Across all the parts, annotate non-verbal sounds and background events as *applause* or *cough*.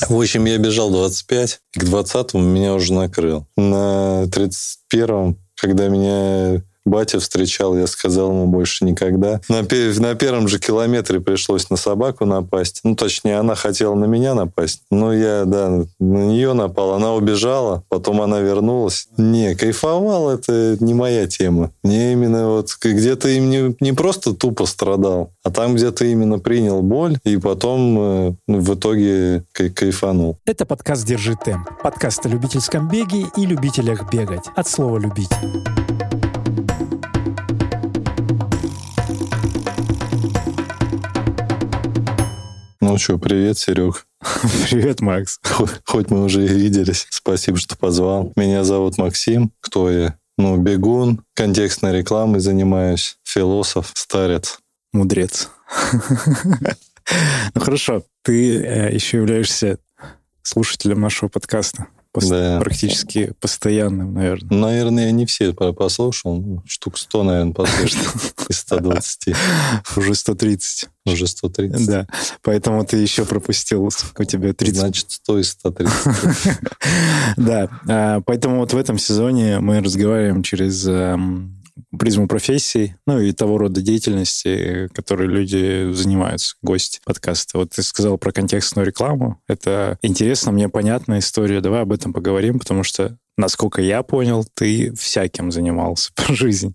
В общем, я бежал 25, и к 20-му меня уже накрыл. На 31-м, когда меня батя встречал, я сказал ему больше никогда. На, на первом же километре пришлось на собаку напасть. Ну, точнее, она хотела на меня напасть. Но я, да, на нее напал. Она убежала, потом она вернулась. Не, кайфовал, это не моя тема. Мне именно вот где то им не, не просто тупо страдал, а там где то именно принял боль и потом э, в итоге кай кайфанул. Это подкаст «Держи темп». Подкаст о любительском беге и любителях бегать. От слова «любить». Ну что, привет, Серег. *laughs* Привет, Макс. Хоть мы уже и виделись. Спасибо, что позвал. Меня зовут Максим. Кто я? Ну, бегун, контекстной рекламой занимаюсь, философ, старец. Мудрец. *laughs* Ну хорошо, ты э, еще являешься слушателем нашего подкаста. Пост- да. Практически постоянным, наверное. Наверное, я не все послушал. Ну, штук 100, наверное, послушал из 120. Уже 130. Уже 130. Да. Поэтому ты еще пропустил, у тебя 30. Значит, 100 из 130. *laughs* Да. А, поэтому вот в этом сезоне мы разговариваем через эм, призму профессий, ну и того рода деятельности, которые люди занимаются, гости подкаста. Вот ты сказал про контекстную рекламу. Это интересно, мне понятная история. Давай об этом поговорим, потому что насколько я понял, ты всяким занимался *laughs* по жизни.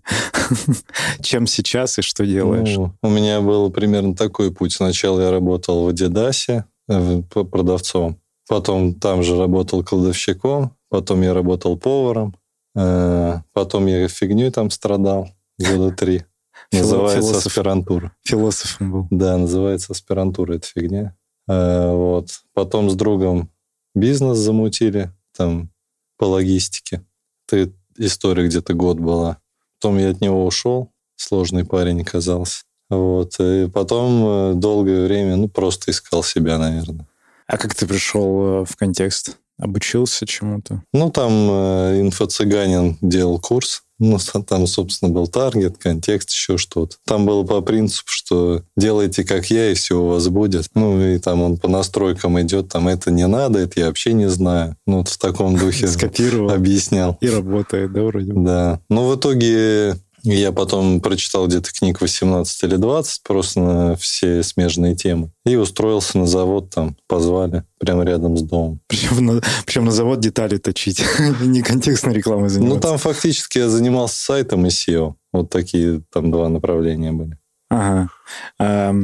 Чем сейчас и что делаешь? Ну, у меня был примерно такой путь. Сначала я работал в Адидасе э, продавцом, потом там же работал кладовщиком, потом я работал поваром, потом я фигней там страдал года три. Называется Философ. аспирантура. Философом был. Да, называется аспирантура, это фигня. Э, вот. Потом с другом бизнес замутили, там, по логистике. Это история где-то год была. Потом я от него ушел, сложный парень оказался. Вот. И потом э, долгое время, ну, просто искал себя, наверное. А как ты пришел в контекст? Обучился чему-то? Ну, там э, инфо-цыганин делал курс. Ну, там, собственно, был таргет, контекст, еще что-то. Там было по принципу, что делайте как я, и все у вас будет. Ну, и там он по настройкам идет, там это не надо, это я вообще не знаю. Ну, вот в таком духе *laughs* Скопировал. объяснял. И работает, да, вроде? Да. Ну, в итоге я потом прочитал где-то книг 18 или 20, просто на все смежные темы. И устроился на завод, там позвали, прямо рядом с домом. Причем на, причем на завод детали точить, *laughs* не контекстной рекламой заниматься. Ну, там фактически я занимался сайтом и SEO. Вот такие там два направления были. Ага. А,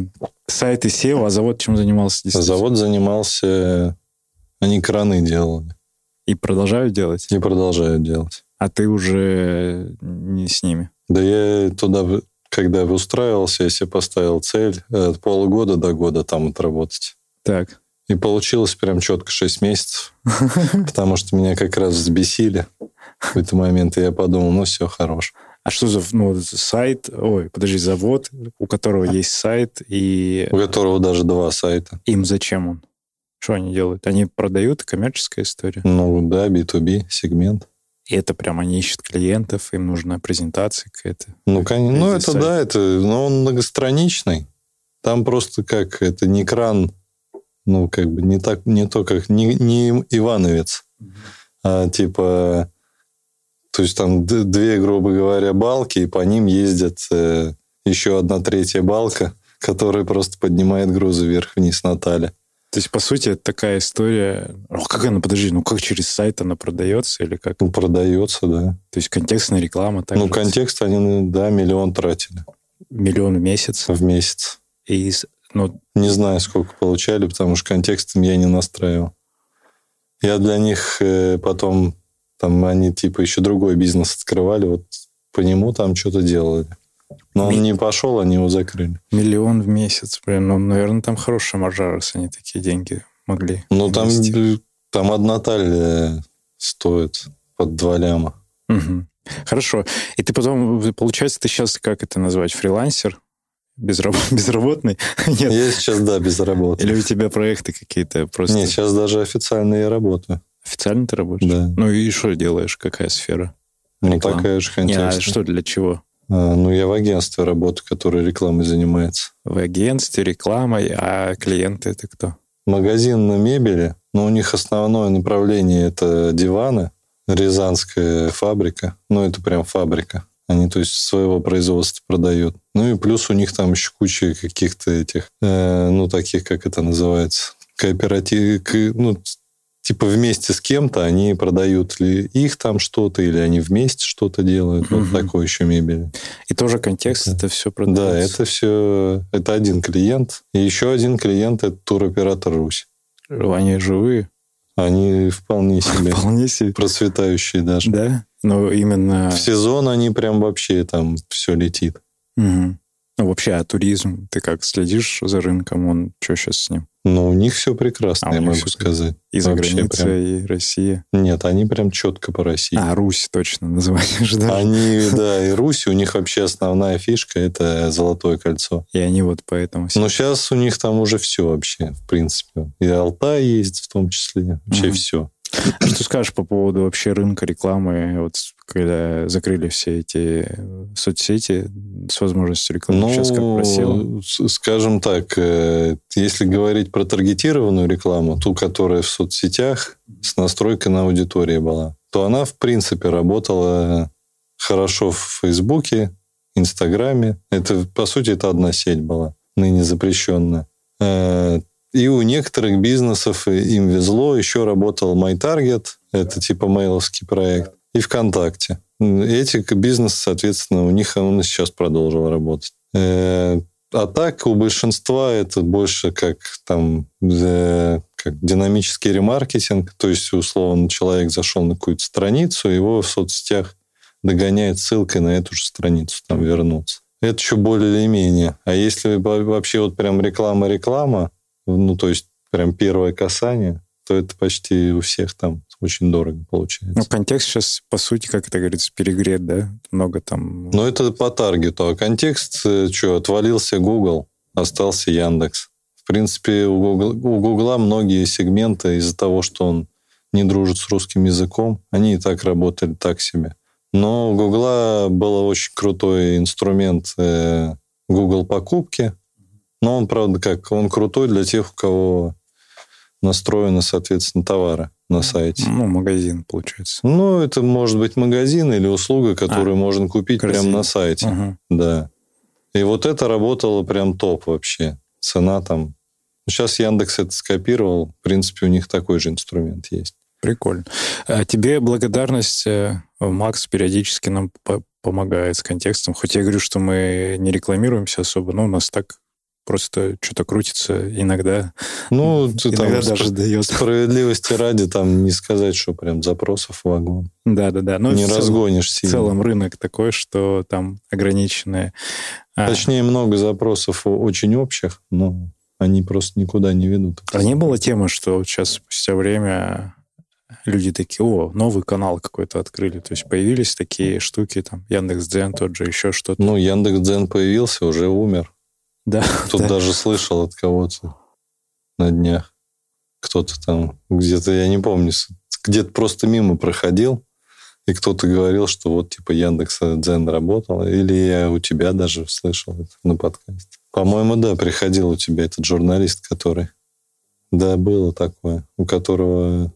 сайт и SEO, а завод чем занимался? Завод занимался... Они краны делали. И продолжают делать? И продолжают делать. А ты уже не с ними? Да я туда, когда устраивался, я себе поставил цель от полугода до года там отработать. Так. И получилось прям четко 6 месяцев, *laughs* потому что меня как раз взбесили в какой-то момент, и я подумал, ну все, хорош. А что за ну, сайт, ой, подожди, завод, у которого есть сайт и... У которого даже два сайта. Им зачем он? Что они делают? Они продают коммерческая история? Ну да, B2B сегмент. И это прям они ищут клиентов, им нужна презентация какая-то. Ну, конечно, ну это сайт. да, это, но он многостраничный. Там просто как, это не кран, ну, как бы не так, не то, как, не, не Ивановец, mm-hmm. а типа, то есть там две, грубо говоря, балки, и по ним ездят э, еще одна третья балка, которая просто поднимает грузы вверх-вниз на тале. То есть, по сути, это такая история... Ну, как она, подожди, ну как через сайт она продается или как? Ну, продается, да. То есть контекстная реклама так Ну, контекст они, да, миллион тратили. Миллион в месяц? В месяц. И, ну... Не знаю, сколько получали, потому что контекстом я не настраивал. Я для них э, потом... Там они типа еще другой бизнес открывали, вот по нему там что-то делали. Но он не пошел, они его закрыли. Миллион в месяц, блин. Ну, наверное, там хорошая маржа, раз они такие деньги могли Ну, там, там одна талия стоит под два ляма. Угу. Хорошо. И ты потом, получается, ты сейчас, как это назвать, фрилансер? Безраб... *laughs* Безработный? Нет. Я сейчас, да, безработный. Или у тебя проекты какие-то просто? Нет, сейчас даже официально я работаю. Официально ты работаешь? Да. Ну и что делаешь? Какая сфера? Ну, Реклама. такая же контекстная. Не, а что, для чего? А, ну, я в агентстве работаю, которое рекламой занимается. В агентстве, рекламой, а клиенты это кто? Магазин на мебели, Но у них основное направление это диваны, Рязанская фабрика. Ну, это прям фабрика. Они, то есть, своего производства продают. Ну и плюс у них там еще куча каких-то этих, э, ну, таких, как это называется, кооператив, ну, типа вместе с кем-то они продают ли их там что-то, или они вместе что-то делают. Угу. Вот такой еще мебель. И тоже контекст это, это все продается? Да, это все... Это один клиент. И еще один клиент – это туроператор Русь. Они живые? Они вполне себе. *laughs* Вполне себе. Процветающие даже. Да? Но именно... В сезон они прям вообще там все летит. Угу. Ну, вообще, а туризм, ты как следишь за рынком? Он что сейчас с ним? Ну, у них все прекрасно, а я могу сказать. И за границей, прям... и Россия? Нет, они прям четко по России. А, Русь точно *laughs* называешь, да? Они, да, и Русь, у них вообще основная фишка – это Золотое кольцо. И они вот поэтому... Но сейчас у них там уже все вообще, в принципе. И Алтай есть в том числе, вообще угу. все. Что скажешь по поводу вообще рынка рекламы, вот когда закрыли все эти соцсети с возможностью рекламы? Ну, Сейчас как просело? скажем так, э, если говорить про таргетированную рекламу, ту, которая в соцсетях с настройкой на аудитории была, то она, в принципе, работала хорошо в Фейсбуке, Инстаграме. Это, по сути, это одна сеть была, ныне запрещенная. Э, и у некоторых бизнесов им везло. Еще работал MyTarget, это типа мейловский проект, и ВКонтакте. Эти бизнесы, соответственно, у них он сейчас продолжил работать. Э, а так у большинства это больше как там как динамический ремаркетинг, то есть условно человек зашел на какую-то страницу, его в соцсетях догоняет ссылкой на эту же страницу там вернуться. Это еще более или менее. А если вообще вот прям реклама-реклама, ну, то есть прям первое касание, то это почти у всех там очень дорого получается. Ну, контекст сейчас, по сути, как это говорится, перегрет, да? Много там... Ну, это по таргету. А контекст, э, что, отвалился Google, остался Яндекс. В принципе, у Google, у Google многие сегменты из-за того, что он не дружит с русским языком, они и так работали так себе. Но у Google был очень крутой инструмент э, Google покупки, но он, правда, как он крутой для тех, у кого настроены, соответственно, товары на сайте. Ну, магазин, получается. Ну, это может быть магазин или услуга, которую а, можно купить корзин. прямо на сайте. Угу. Да. И вот это работало прям топ вообще. Цена там... Сейчас Яндекс это скопировал. В принципе, у них такой же инструмент есть. Прикольно. А тебе благодарность. Э, Макс периодически нам помогает с контекстом. Хоть я говорю, что мы не рекламируемся особо, но у нас так просто что-то крутится иногда. Ну, *laughs* ты иногда там даже дает. Справедливости ради, там не сказать, что прям запросов вагон. Да-да-да. Но не разгонишь сильно. В целом рынок такой, что там ограниченные... А. Точнее, много запросов очень общих, но они просто никуда не ведут. А не было темы, что сейчас спустя время люди такие, о, новый канал какой-то открыли. То есть появились такие штуки, там, Яндекс.Дзен тот же, еще что-то. Ну, Яндекс.Дзен появился, уже умер. Да. *laughs* Тут да. даже слышал от кого-то на днях. Кто-то там где-то, я не помню, где-то просто мимо проходил, и кто-то говорил, что вот типа Яндекс Дзен работал, или я у тебя даже слышал это на подкасте. По-моему, да, приходил у тебя этот журналист, который... Да, было такое, у которого...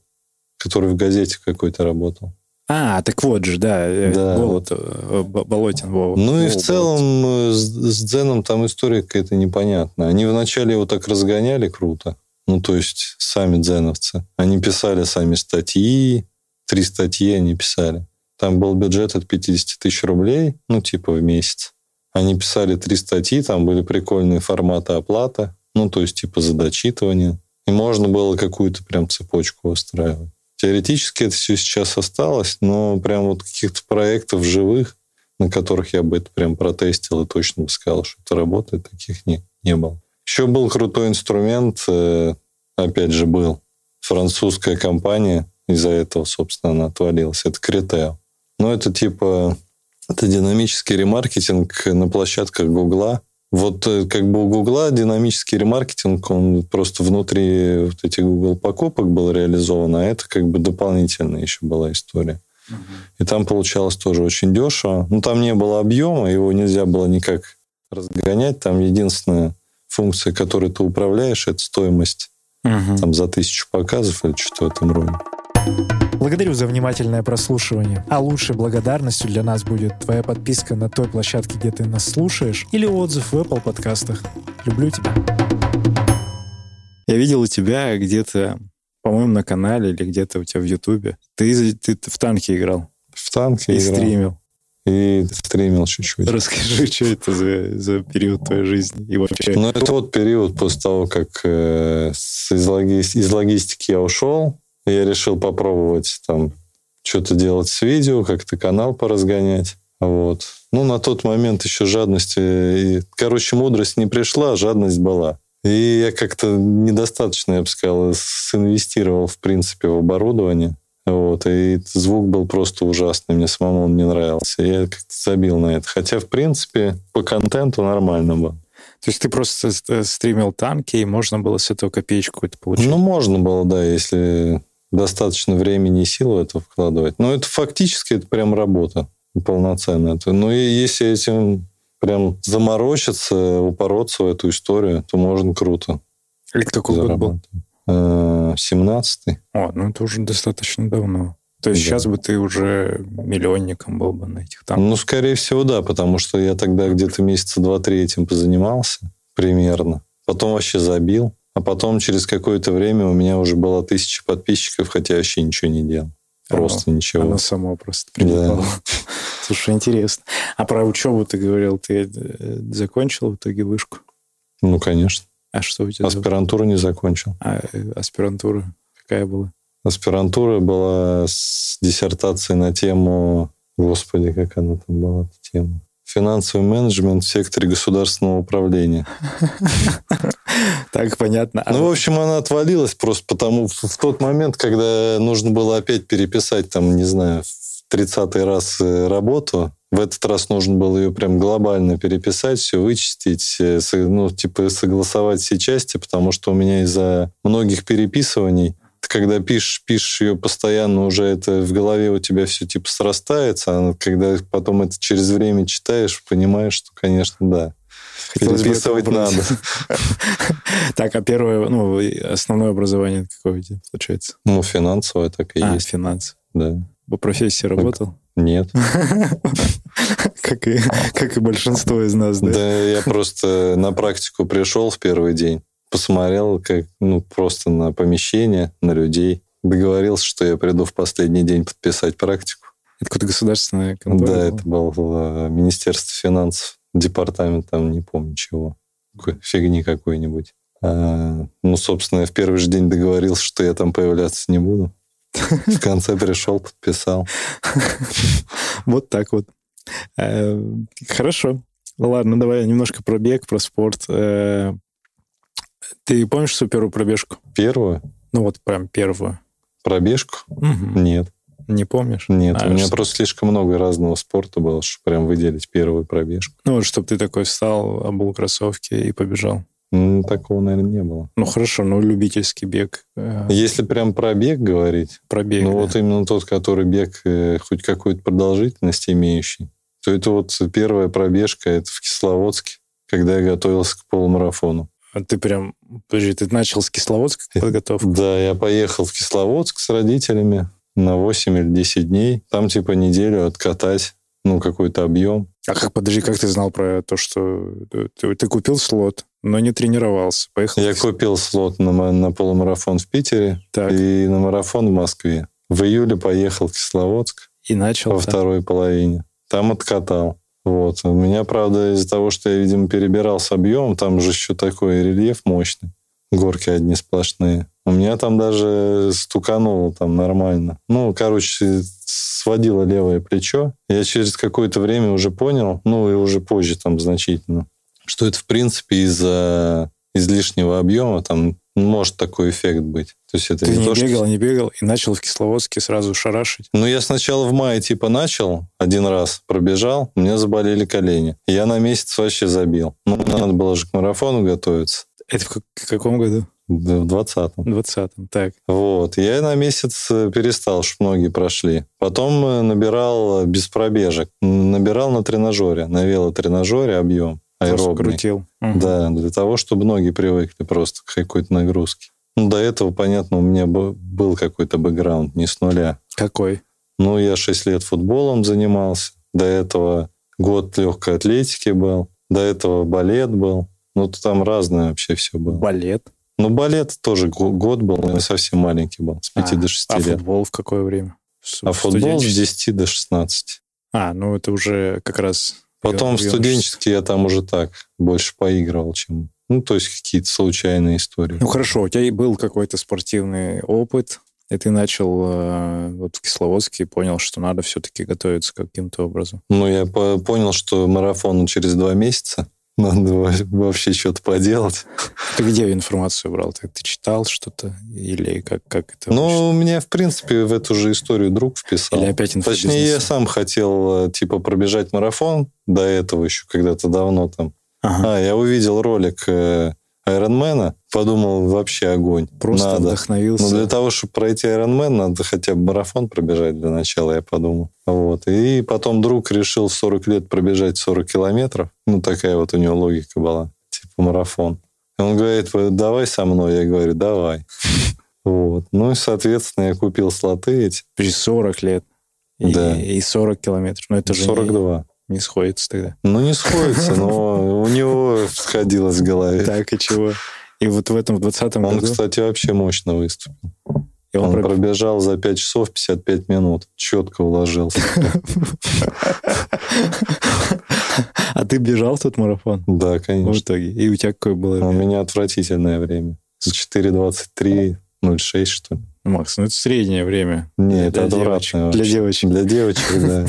Который в газете какой-то работал. А, так вот же, да, э, да вот. Э, Болотин. Вова, ну Вова, и в целом Болотин. Э, с, с Дзеном там история какая-то непонятная. Они вначале его так разгоняли круто, ну то есть сами дзеновцы. Они писали сами статьи, три статьи они писали. Там был бюджет от 50 тысяч рублей, ну типа в месяц. Они писали три статьи, там были прикольные форматы оплаты, ну то есть типа за дочитывание. И можно было какую-то прям цепочку устраивать. Теоретически это все сейчас осталось, но прям вот каких-то проектов живых, на которых я бы это прям протестил и точно бы сказал, что это работает, таких не, не было. Еще был крутой инструмент, э, опять же, был французская компания, из-за этого, собственно, она отвалилась. Это Кретео. Но это типа, это динамический ремаркетинг на площадках Гугла, вот э, как бы у Гугла динамический ремаркетинг, он просто внутри вот этих Google покупок был реализован, а это как бы дополнительная еще была история. Угу. И там получалось тоже очень дешево. Ну, там не было объема, его нельзя было никак разгонять. Там единственная функция, которой ты управляешь, это стоимость Угу. Там за тысячу показов или что-то в этом роде. Благодарю за внимательное прослушивание. А лучшей благодарностью для нас будет твоя подписка на той площадке, где ты нас слушаешь, или отзыв в Apple подкастах. Люблю тебя. Я видел у тебя где-то, по-моему, на канале или где-то у тебя в Ютубе. Ты, ты, в танке играл. В танке и играл. стримил. И стримил чуть-чуть. Расскажи, что это за, за период твоей жизни и вообще. Ну, это вот период после того, как э, с, из, логи, из логистики я ушел, я решил попробовать там что-то делать с видео, как-то канал поразгонять. Вот. Ну, на тот момент еще жадности... Короче, мудрость не пришла, а жадность была. И я как-то недостаточно, я бы сказал, инвестировал, в принципе, в оборудование. Вот, и звук был просто ужасный, мне самому он не нравился. Я как-то забил на это. Хотя, в принципе, по контенту нормально был. То есть ты просто стримил танки, и можно было с этого копеечку какую-то получить? Ну, можно было, да, если достаточно времени и сил в это вкладывать. Но это фактически это прям работа полноценная. Ну, и если этим прям заморочиться, упороться в эту историю, то можно круто. Это какой год был? 17-й. О, ну это уже достаточно давно. То есть да. сейчас бы ты уже миллионником был бы на этих танках? Ну, скорее всего, да, потому что я тогда где-то месяца два-три этим позанимался примерно. Потом вообще забил. А потом через какое-то время у меня уже было тысяча подписчиков, хотя вообще ничего не делал. Просто оно, ничего. Оно само просто прилипало. Да. *laughs* Слушай, интересно. А про учебу ты говорил, ты э, закончил в итоге вышку? Ну, конечно. А что у тебя? Аспирантуру не закончил. А э, аспирантура какая была? Аспирантура была с диссертацией на тему... Господи, как она там была, эта тема? Финансовый менеджмент в секторе государственного управления. *laughs* Так, понятно. Ну, в общем, она отвалилась просто потому, в тот момент, когда нужно было опять переписать, там, не знаю, в 30-й раз э, работу, в этот раз нужно было ее прям глобально переписать, все вычистить, э, ну, типа согласовать все части, потому что у меня из-за многих переписываний ты когда пишешь, пишешь ее постоянно, уже это в голове у тебя все типа срастается, а когда потом это через время читаешь, понимаешь, что, конечно, да. Хотелось Переписывать надо. *laughs* Так, а первое, ну, основное образование какое у тебя получается? Ну, финансовое так и а, есть. финансы. Да. По профессии работал? Нет. *laughs* Как и, как и большинство из нас, да? Да, я просто на практику пришел в первый день, посмотрел как, ну, просто на помещение, на людей, договорился, что я приду в последний день подписать практику. Это какое-то государственное контора? Да, это было э, Министерство финансов, департамент там, не помню чего. Фигни какой-нибудь. А, ну, собственно, я в первый же день договорился, что я там появляться не буду. В конце пришел, подписал. Вот так вот. Э, хорошо. Ладно, давай немножко про бег, про спорт. Ты помнишь свою первую пробежку? Первую? Ну вот прям первую. Пробежку? Угу. Нет. Не помнишь? Нет, а, у меня что? просто слишком много разного спорта было, чтобы прям выделить первую пробежку. Ну вот, чтобы ты такой встал, обул кроссовки и побежал. Ну, такого, наверное, не было. Ну, хорошо, ну, любительский бег. Э, Если прям про бег говорить, про бег, ну, да. вот именно тот, который бег э, хоть какую-то продолжительность имеющий, то это вот первая пробежка, это в Кисловодске, когда я готовился к полумарафону. А ты прям, подожди, ты начал с Кисловодска *laughs* подготовку? Да, я поехал в Кисловодск с родителями на 8 или 10 дней. Там типа неделю откатать, ну, какой-то объем. А как, подожди, как ты знал про то, что ты, ты купил слот, но не тренировался? Поехал Я купил слот на, на полумарафон в Питере так. и на марафон в Москве. В июле поехал в Кисловодск. И начал? Во там? второй половине. Там откатал. Вот. У меня, правда, из-за того, что я, видимо, перебирал с объемом, там же еще такой рельеф мощный. Горки одни сплошные. У меня там даже стукануло там нормально. Ну, короче, сводило левое плечо. Я через какое-то время уже понял, ну и уже позже там значительно, что это, в принципе, из-за излишнего объема там может такой эффект быть. То есть это Ты не, не то, бегал, что... не бегал и начал в Кисловодске сразу шарашить? Ну, я сначала в мае типа начал, один раз пробежал, у меня заболели колени. Я на месяц вообще забил. Ну, надо было же к марафону готовиться. Это в каком году? В 20-м. В 20-м, так. Вот. Я на месяц э, перестал, что многие прошли. Потом э, набирал без пробежек. Набирал на тренажере, на велотренажере объем аэробный. крутил. Угу. Да, для того, чтобы ноги привыкли просто к какой-то нагрузке. Ну, до этого, понятно, у меня был какой-то бэкграунд, не с нуля. Какой? Ну, я 6 лет футболом занимался. До этого год легкой атлетики был. До этого балет был. Ну, там разное вообще все было. Балет? Ну, балет тоже год был, я совсем маленький был, с 5 а, до 6 а лет. А футбол в какое время? А футбол с 10 до 16. А, ну это уже как раз... Потом в студенческий я там уже так больше поигрывал, чем... Ну, то есть какие-то случайные истории. Ну, хорошо, у тебя и был какой-то спортивный опыт, и ты начал э, вот в Кисловодске и понял, что надо все-таки готовиться каким-то образом. Ну, я понял, что марафон через два месяца. Надо вообще что-то поделать. Ты где информацию брал? Ты, ты читал что-то? Или как, как это? Ну, вообще? меня, в принципе, в эту же историю друг вписал. Или опять Точнее, я сам хотел, э, типа, пробежать марафон до этого еще когда-то давно там. Ага. А, я увидел ролик э, Айронмена, подумал, вообще огонь. Просто надо. вдохновился. Но для того, чтобы пройти Айронмен, надо хотя бы марафон пробежать для начала, я подумал. Вот. И потом друг решил в 40 лет пробежать 40 километров. Ну, такая вот у него логика была. Типа марафон. И он говорит, давай со мной. Я говорю, давай. *laughs* Вот. Ну и, соответственно, я купил слоты эти. При 40 лет. И, да. И 40 километров. Но это 42. же не, не сходится тогда. Ну, не сходится, но у него сходилось в голове. Так, и чего? И вот в этом, в 20-м Он, кстати, вообще мощно выступил. И он, он пробежал за 5 часов 55 минут. Четко уложился. А ты бежал в тот марафон? Да, конечно. В итоге. И у тебя какое было время? У меня отвратительное время. С 4.23, 0,6, что ли. Макс, ну это среднее время. Нет, это отвратное. Для девочек. Для девочек, да.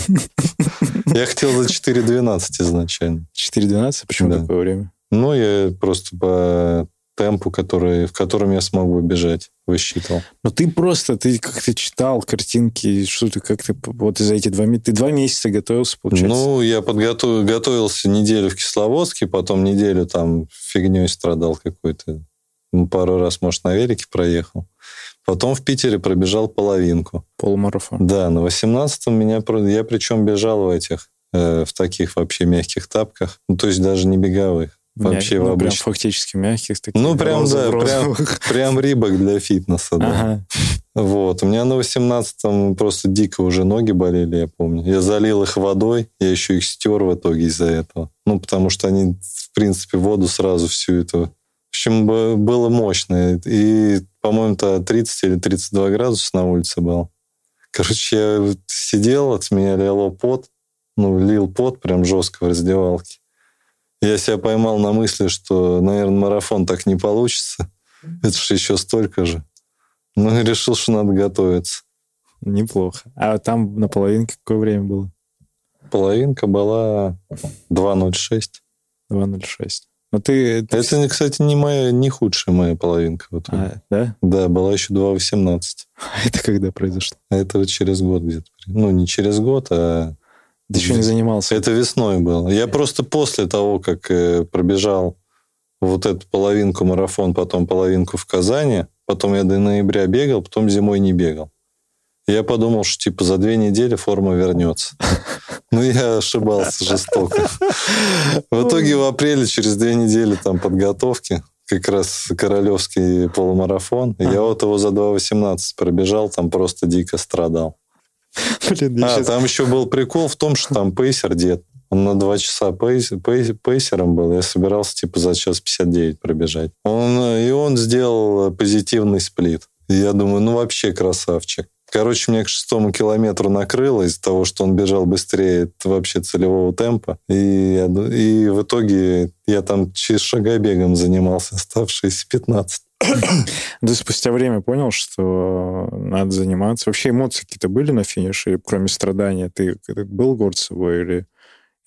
*laughs* Я хотел за 4.12 изначально. 4.12? Почему такое время? Ну, я просто по темпу, который, в котором я смогу бежать, высчитывал. Но ты просто, ты как-то читал картинки, что ты как то вот за эти два месяца, ты два месяца готовился, получается? Ну, я подготовил, готовился неделю в Кисловодске, потом неделю там фигней страдал какой-то. Ну, пару раз, может, на велике проехал. Потом в Питере пробежал половинку. Полумарафон. Да, на 18-м меня... Я причем бежал в этих, э, в таких вообще мягких тапках. Ну, то есть даже не беговых. Вообще ну, в прям фактически мягких таких. Ну, прям, да, прям, *laughs* прям рибок для фитнеса, да. Ага. Вот. У меня на 18-м просто дико уже ноги болели, я помню. Я залил их водой, я еще их стер в итоге из-за этого. Ну, потому что они, в принципе, воду сразу всю эту... В общем, было мощно. И, по-моему-то 30 или 32 градуса на улице было. Короче, я сидел, от меня лило пот, ну, лил пот прям жестко в раздевалке. Я себя поймал на мысли, что, наверное, марафон так не получится. Это же еще столько же. Ну и решил, что надо готовиться. Неплохо. А там на половинке какое время было? Половинка была 2.06. 2.06. Но ты... Это, это, кстати, не моя, не худшая моя половинка. Вот а, да? Да, была еще 2.18. А *laughs* это когда произошло? Это вот через год где-то. Ну, не через год, а ты еще не занимался? Это весной было. Я просто после того, как э, пробежал вот эту половинку марафон, потом половинку в Казани, потом я до ноября бегал, потом зимой не бегал. Я подумал, что типа за две недели форма вернется. *laughs* Ну, я ошибался жестоко. В итоге в апреле, через две недели там подготовки, как раз королевский полумарафон. Я вот его за 2.18 пробежал, там просто дико страдал. Блин, а, сейчас... там еще был прикол в том, что там пейсер дед. Он на два часа пейс, пейс, пейсером был. Я собирался типа за час 59 пробежать. Он, и он сделал позитивный сплит. Я думаю, ну вообще красавчик. Короче, мне к шестому километру накрыло из-за того, что он бежал быстрее вообще целевого темпа. И, и в итоге я там через шагобегом занимался оставшиеся 15. Ты спустя время понял, что надо заниматься. Вообще эмоции какие-то были на финише, кроме страдания? Ты, ты был горд собой или,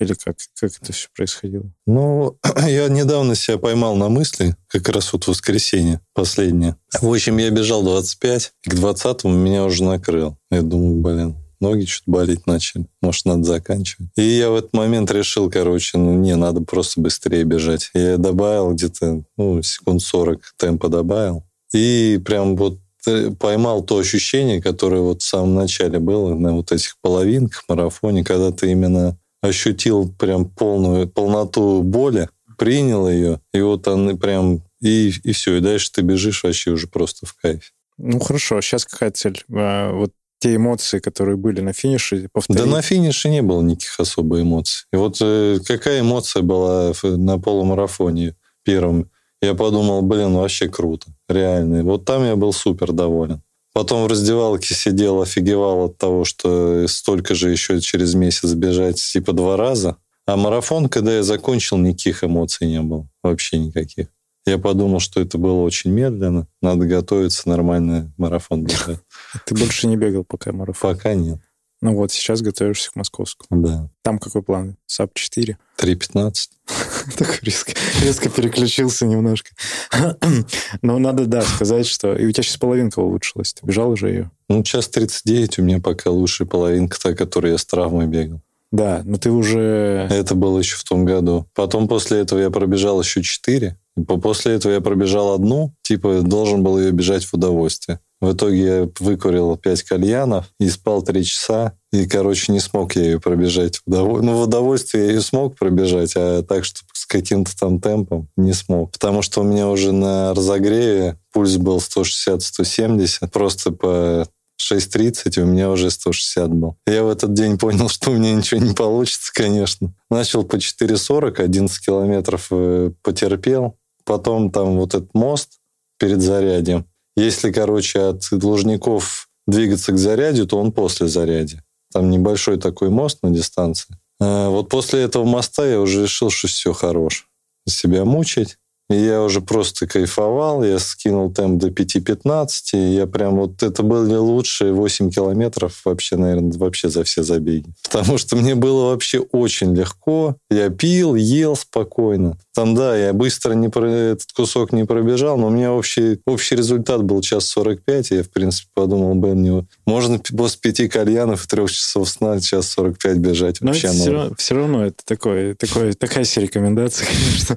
или как, как это все происходило? Ну, *clears throat* я недавно себя поймал на мысли, как раз вот в воскресенье, последнее. В общем, я бежал 25, и к 20-му меня уже накрыл. Я думаю, блин, ноги что-то болеть начали. Может, надо заканчивать. И я в этот момент решил, короче, ну, не, надо просто быстрее бежать. Я добавил где-то, ну, секунд 40 темпа добавил. И прям вот э, поймал то ощущение, которое вот в самом начале было на вот этих половинках, марафоне, когда ты именно ощутил прям полную полноту боли, принял ее, и вот он прям и, и все. И дальше ты бежишь вообще уже просто в кайфе. Ну, хорошо. Сейчас какая цель? А, вот те эмоции, которые были на финише, повторить? Да на финише не было никаких особо эмоций. И вот э, какая эмоция была на полумарафоне первом? Я подумал, блин, вообще круто, реально. Вот там я был супер доволен. Потом в раздевалке сидел, офигевал от того, что столько же еще через месяц бежать типа два раза. А марафон, когда я закончил, никаких эмоций не было. Вообще никаких. Я подумал, что это было очень медленно. Надо готовиться, нормально марафон бежать. Ты больше не бегал пока марафон? Пока нет. Ну вот, сейчас готовишься к московскому. Да. Там какой план? Sub 4? 3.15. *laughs* Так резко, резко переключился немножко. *clears throat* Но надо, да, сказать, что... И у тебя сейчас половинка улучшилась. Ты бежал уже ее? Ну, час 39 у меня пока лучшая половинка, та, которую я с травмой бегал. Да, но ты уже... Это было еще в том году. Потом после этого я пробежал еще 4. После этого я пробежал одну, типа должен был ее бежать в удовольствие. В итоге я выкурил 5 кальянов и спал 3 часа. И, короче, не смог я ее пробежать. Ну, в удовольствие я ее смог пробежать, а так, что с каким-то там темпом не смог. Потому что у меня уже на разогреве пульс был 160-170. Просто по 6.30, и у меня уже 160 был. Я в этот день понял, *laughs* что у меня ничего не получится, конечно. Начал по 4.40, 11 километров э, потерпел. Потом там вот этот мост перед зарядием. Если, короче, от Лужников двигаться к заряде, то он после заряди. Там небольшой такой мост на дистанции. А вот после этого моста я уже решил, что все хорош. Себя мучить. И я уже просто кайфовал, я скинул темп до 5.15, и я прям вот это были лучшие 8 километров вообще, наверное, вообще за все забеги. *laughs* Потому что мне было вообще очень легко. Я пил, ел спокойно. Там, да, я быстро не про, этот кусок не пробежал, но у меня общий, общий результат был час 45, и я, в принципе, подумал, блин, не, можно после пяти кальянов и трех часов сна час 45 бежать. Но вообще, это все, равно, все равно это такое, такое, такая себе рекомендация, *laughs* конечно,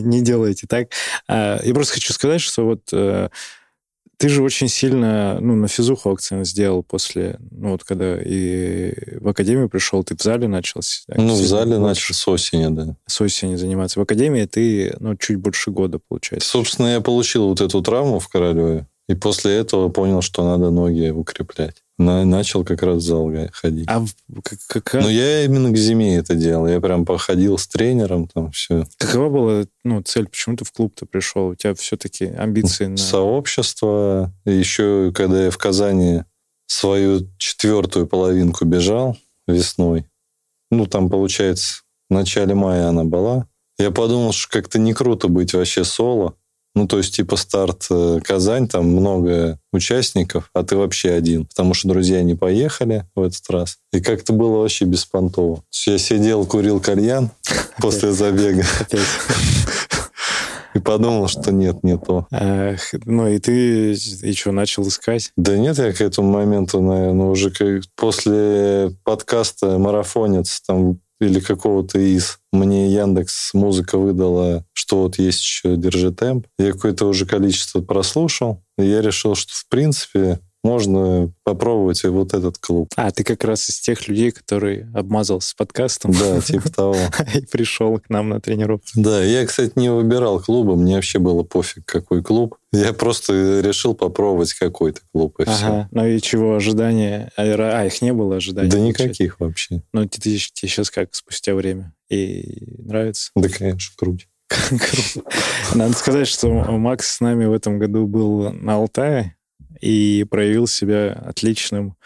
не делайте так. А, я просто хочу сказать, что вот э, ты же очень сильно ну, на физуху акцент сделал после, ну вот когда и в академию пришел, ты в зале начал? Ну, в зале начал с осени, да. С осени заниматься. В академии ты, ну, чуть больше года, получается. Собственно, я получил вот эту травму в Королеве, и после этого понял, что надо ноги укреплять. Начал как раз в зал ходить. А как, Ну, я именно к зиме это делал. Я прям походил с тренером, там все. Какова была ну, цель? Почему ты в клуб-то пришел? У тебя все-таки амбиции на... Сообщество. Еще когда я в Казани свою четвертую половинку бежал весной, ну, там, получается, в начале мая она была, я подумал, что как-то не круто быть вообще соло. Ну, то есть, типа, старт э, Казань, там много участников, а ты вообще один. Потому что друзья не поехали в этот раз. И как-то было вообще беспонтово. Я сидел, курил кальян *laughs* после забега. *laughs* И подумал, что нет, не то. ну и ты и что, начал искать? Да нет, я к этому моменту, наверное, уже как после подкаста «Марафонец», там или какого-то из. Мне Яндекс Музыка выдала, что вот есть еще «Держи темп». Я какое-то уже количество прослушал, и я решил, что в принципе можно попробовать и вот этот клуб. А, ты как раз из тех людей, который обмазался подкастом. Да, типа того. *laughs* И пришел к нам на тренировку. Да, я, кстати, не выбирал клуба, мне вообще было пофиг, какой клуб. Я просто решил попробовать какой-то клуб, и ага. все. Ну и чего, ожидания? А, а их не было ожиданий? Да никаких вообще. Ну, тебе сейчас как, спустя время? И нравится? Да, конечно, круто. *laughs* Надо сказать, что Макс с нами в этом году был на Алтае, и проявил себя отличным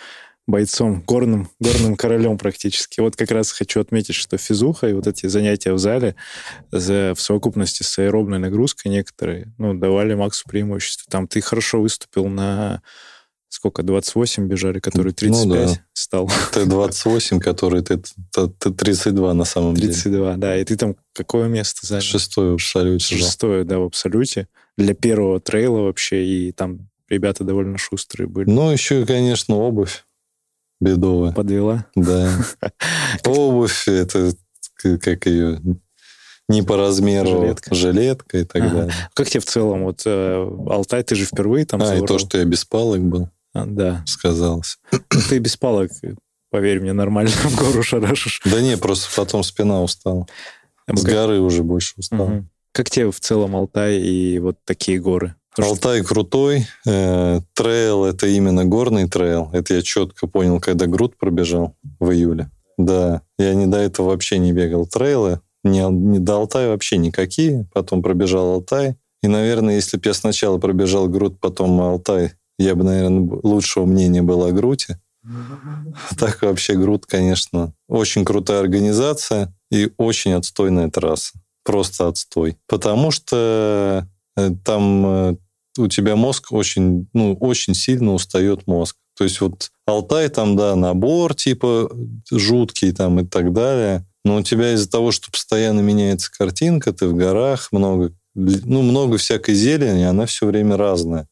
бойцом, горным, горным королем практически. Вот как раз хочу отметить, что физуха и вот эти занятия в зале за, в совокупности с аэробной нагрузкой некоторые ну, давали Максу преимущество. Там ты хорошо выступил на сколько, 28 бежали, который 35 ну, да. стал. Ты 28, который ты, ты, ты 32 на самом 32, деле. 32, да. И ты там какое место занял? Шестое в абсолюте. Шестое, да, в абсолюте. Для первого трейла вообще. И там ребята довольно шустрые были. Ну, еще, конечно, обувь бедовая. Подвела? Да. *laughs* Обувь, это как ее не по размеру жилетка, жилетка и так ага. далее. Как тебе в целом? Вот э, Алтай, ты же впервые там А, забрал? и то, что я без палок был. А, да. Сказалось. Ну, ты без палок, поверь мне, нормально в гору шарашишь. Да не, просто потом спина устала. С горы уже больше устала. Угу. Как тебе в целом Алтай и вот такие горы? Алтай крутой. Э, трейл — это именно горный трейл. Это я четко понял, когда Грут пробежал в июле. Да, я не до этого вообще не бегал трейлы. Не, не до Алтая вообще никакие. Потом пробежал Алтай. И, наверное, если бы я сначала пробежал Грут, потом Алтай, я бы, наверное, лучшего мнения был о Груте. Так вообще Грут, конечно, очень крутая организация и очень отстойная трасса. Просто отстой. Потому что э, там э, у тебя мозг очень, ну, очень сильно устает мозг. То есть вот Алтай там, да, набор типа жуткий там и так далее. Но у тебя из-за того, что постоянно меняется картинка, ты в горах, много, ну, много всякой зелени, она все время разная.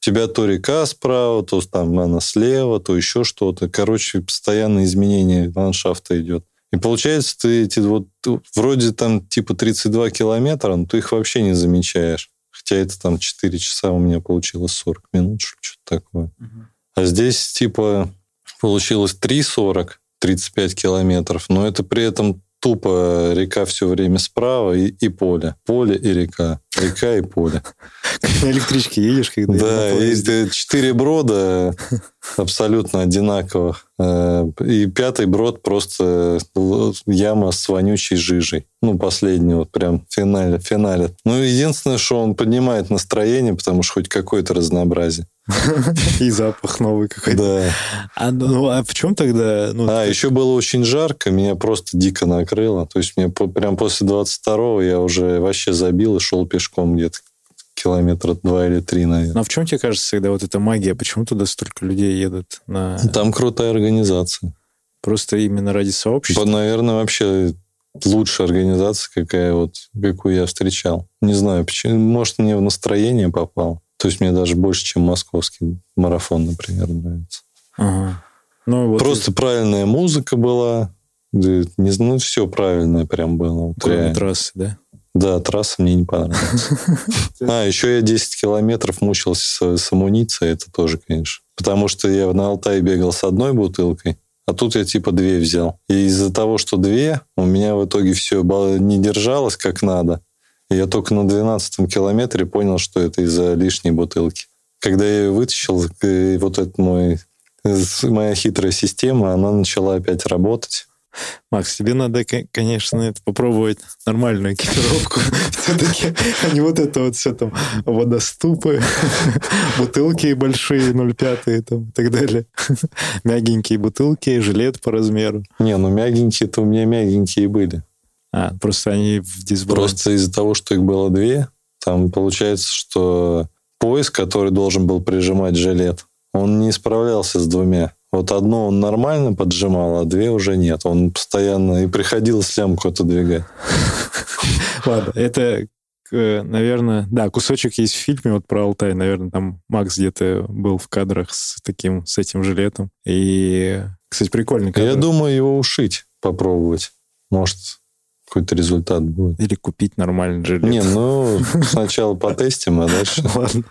У тебя то река справа, то там она слева, то еще что-то. Короче, постоянное изменение ландшафта идет. И получается, ты эти вот вроде там типа 32 километра, но ты их вообще не замечаешь. Хотя это там 4 часа у меня получилось 40 минут, что-то такое. Угу. А здесь типа получилось 3,40, 35 километров, но это при этом тупо река все время справа и, и поле. Поле и река. Река и поле. На электричке едешь, когда... Да, есть четыре брода абсолютно одинаковых. Э, и пятый брод просто яма с вонючей жижей. Ну, последний вот прям финале. Финале. Ну, единственное, что он поднимает настроение, потому что хоть какое-то разнообразие. *laughs* И запах новый какой-то. Да. А, ну, а в чем тогда... Ну, а, ты... еще было очень жарко, меня просто дико накрыло. То есть мне прям после 22-го я уже вообще забил и шел пешком где-то километра два или три, наверное. Ну, а в чем тебе кажется всегда вот эта магия? Почему туда столько людей едут? На... Там крутая организация. Просто именно ради сообщества? Наверное, вообще лучшая организация, какая вот, какую я встречал. Не знаю, почему. Может, мне в настроение попал. То есть мне даже больше, чем московский марафон, например, нравится. Ага. Ну, вот Просто и... правильная музыка была. Не ну, все правильное прям было. Вот Кроме реально. трассы, да? Да, трасса мне не понравилась. *laughs* А, еще я 10 километров мучился с, с амуницией, это тоже, конечно. Потому что я на Алтае бегал с одной бутылкой, а тут я типа две взял. И из-за того, что две, у меня в итоге все не держалось как надо. И я только на 12 километре понял, что это из-за лишней бутылки. Когда я ее вытащил, э, вот эта мой, моя хитрая система, она начала опять работать. Макс, тебе надо, конечно, это попробовать нормальную экипировку. Все-таки, а не вот это вот все там водоступы, *laughs* бутылки большие 0,5 там и так далее. *laughs* Мягенькие бутылки, жилет по размеру. Не, ну мягенькие-то у меня мягенькие были. А, просто они в дисбалансе. Просто из-за того, что их было две, там получается, что пояс, который должен был прижимать жилет, он не справлялся с двумя. Вот одно он нормально поджимал, а две уже нет. Он постоянно и приходилось лямку отодвигать. *laughs* Ладно, это, наверное, да, кусочек есть в фильме вот про Алтай. Наверное, там Макс где-то был в кадрах с таким, с этим жилетом. И, кстати, прикольный кадр. Я думаю, его ушить, попробовать. Может, какой-то результат будет. Или купить нормальный жилет. Не, ну, сначала потестим, а дальше... *laughs* Ладно.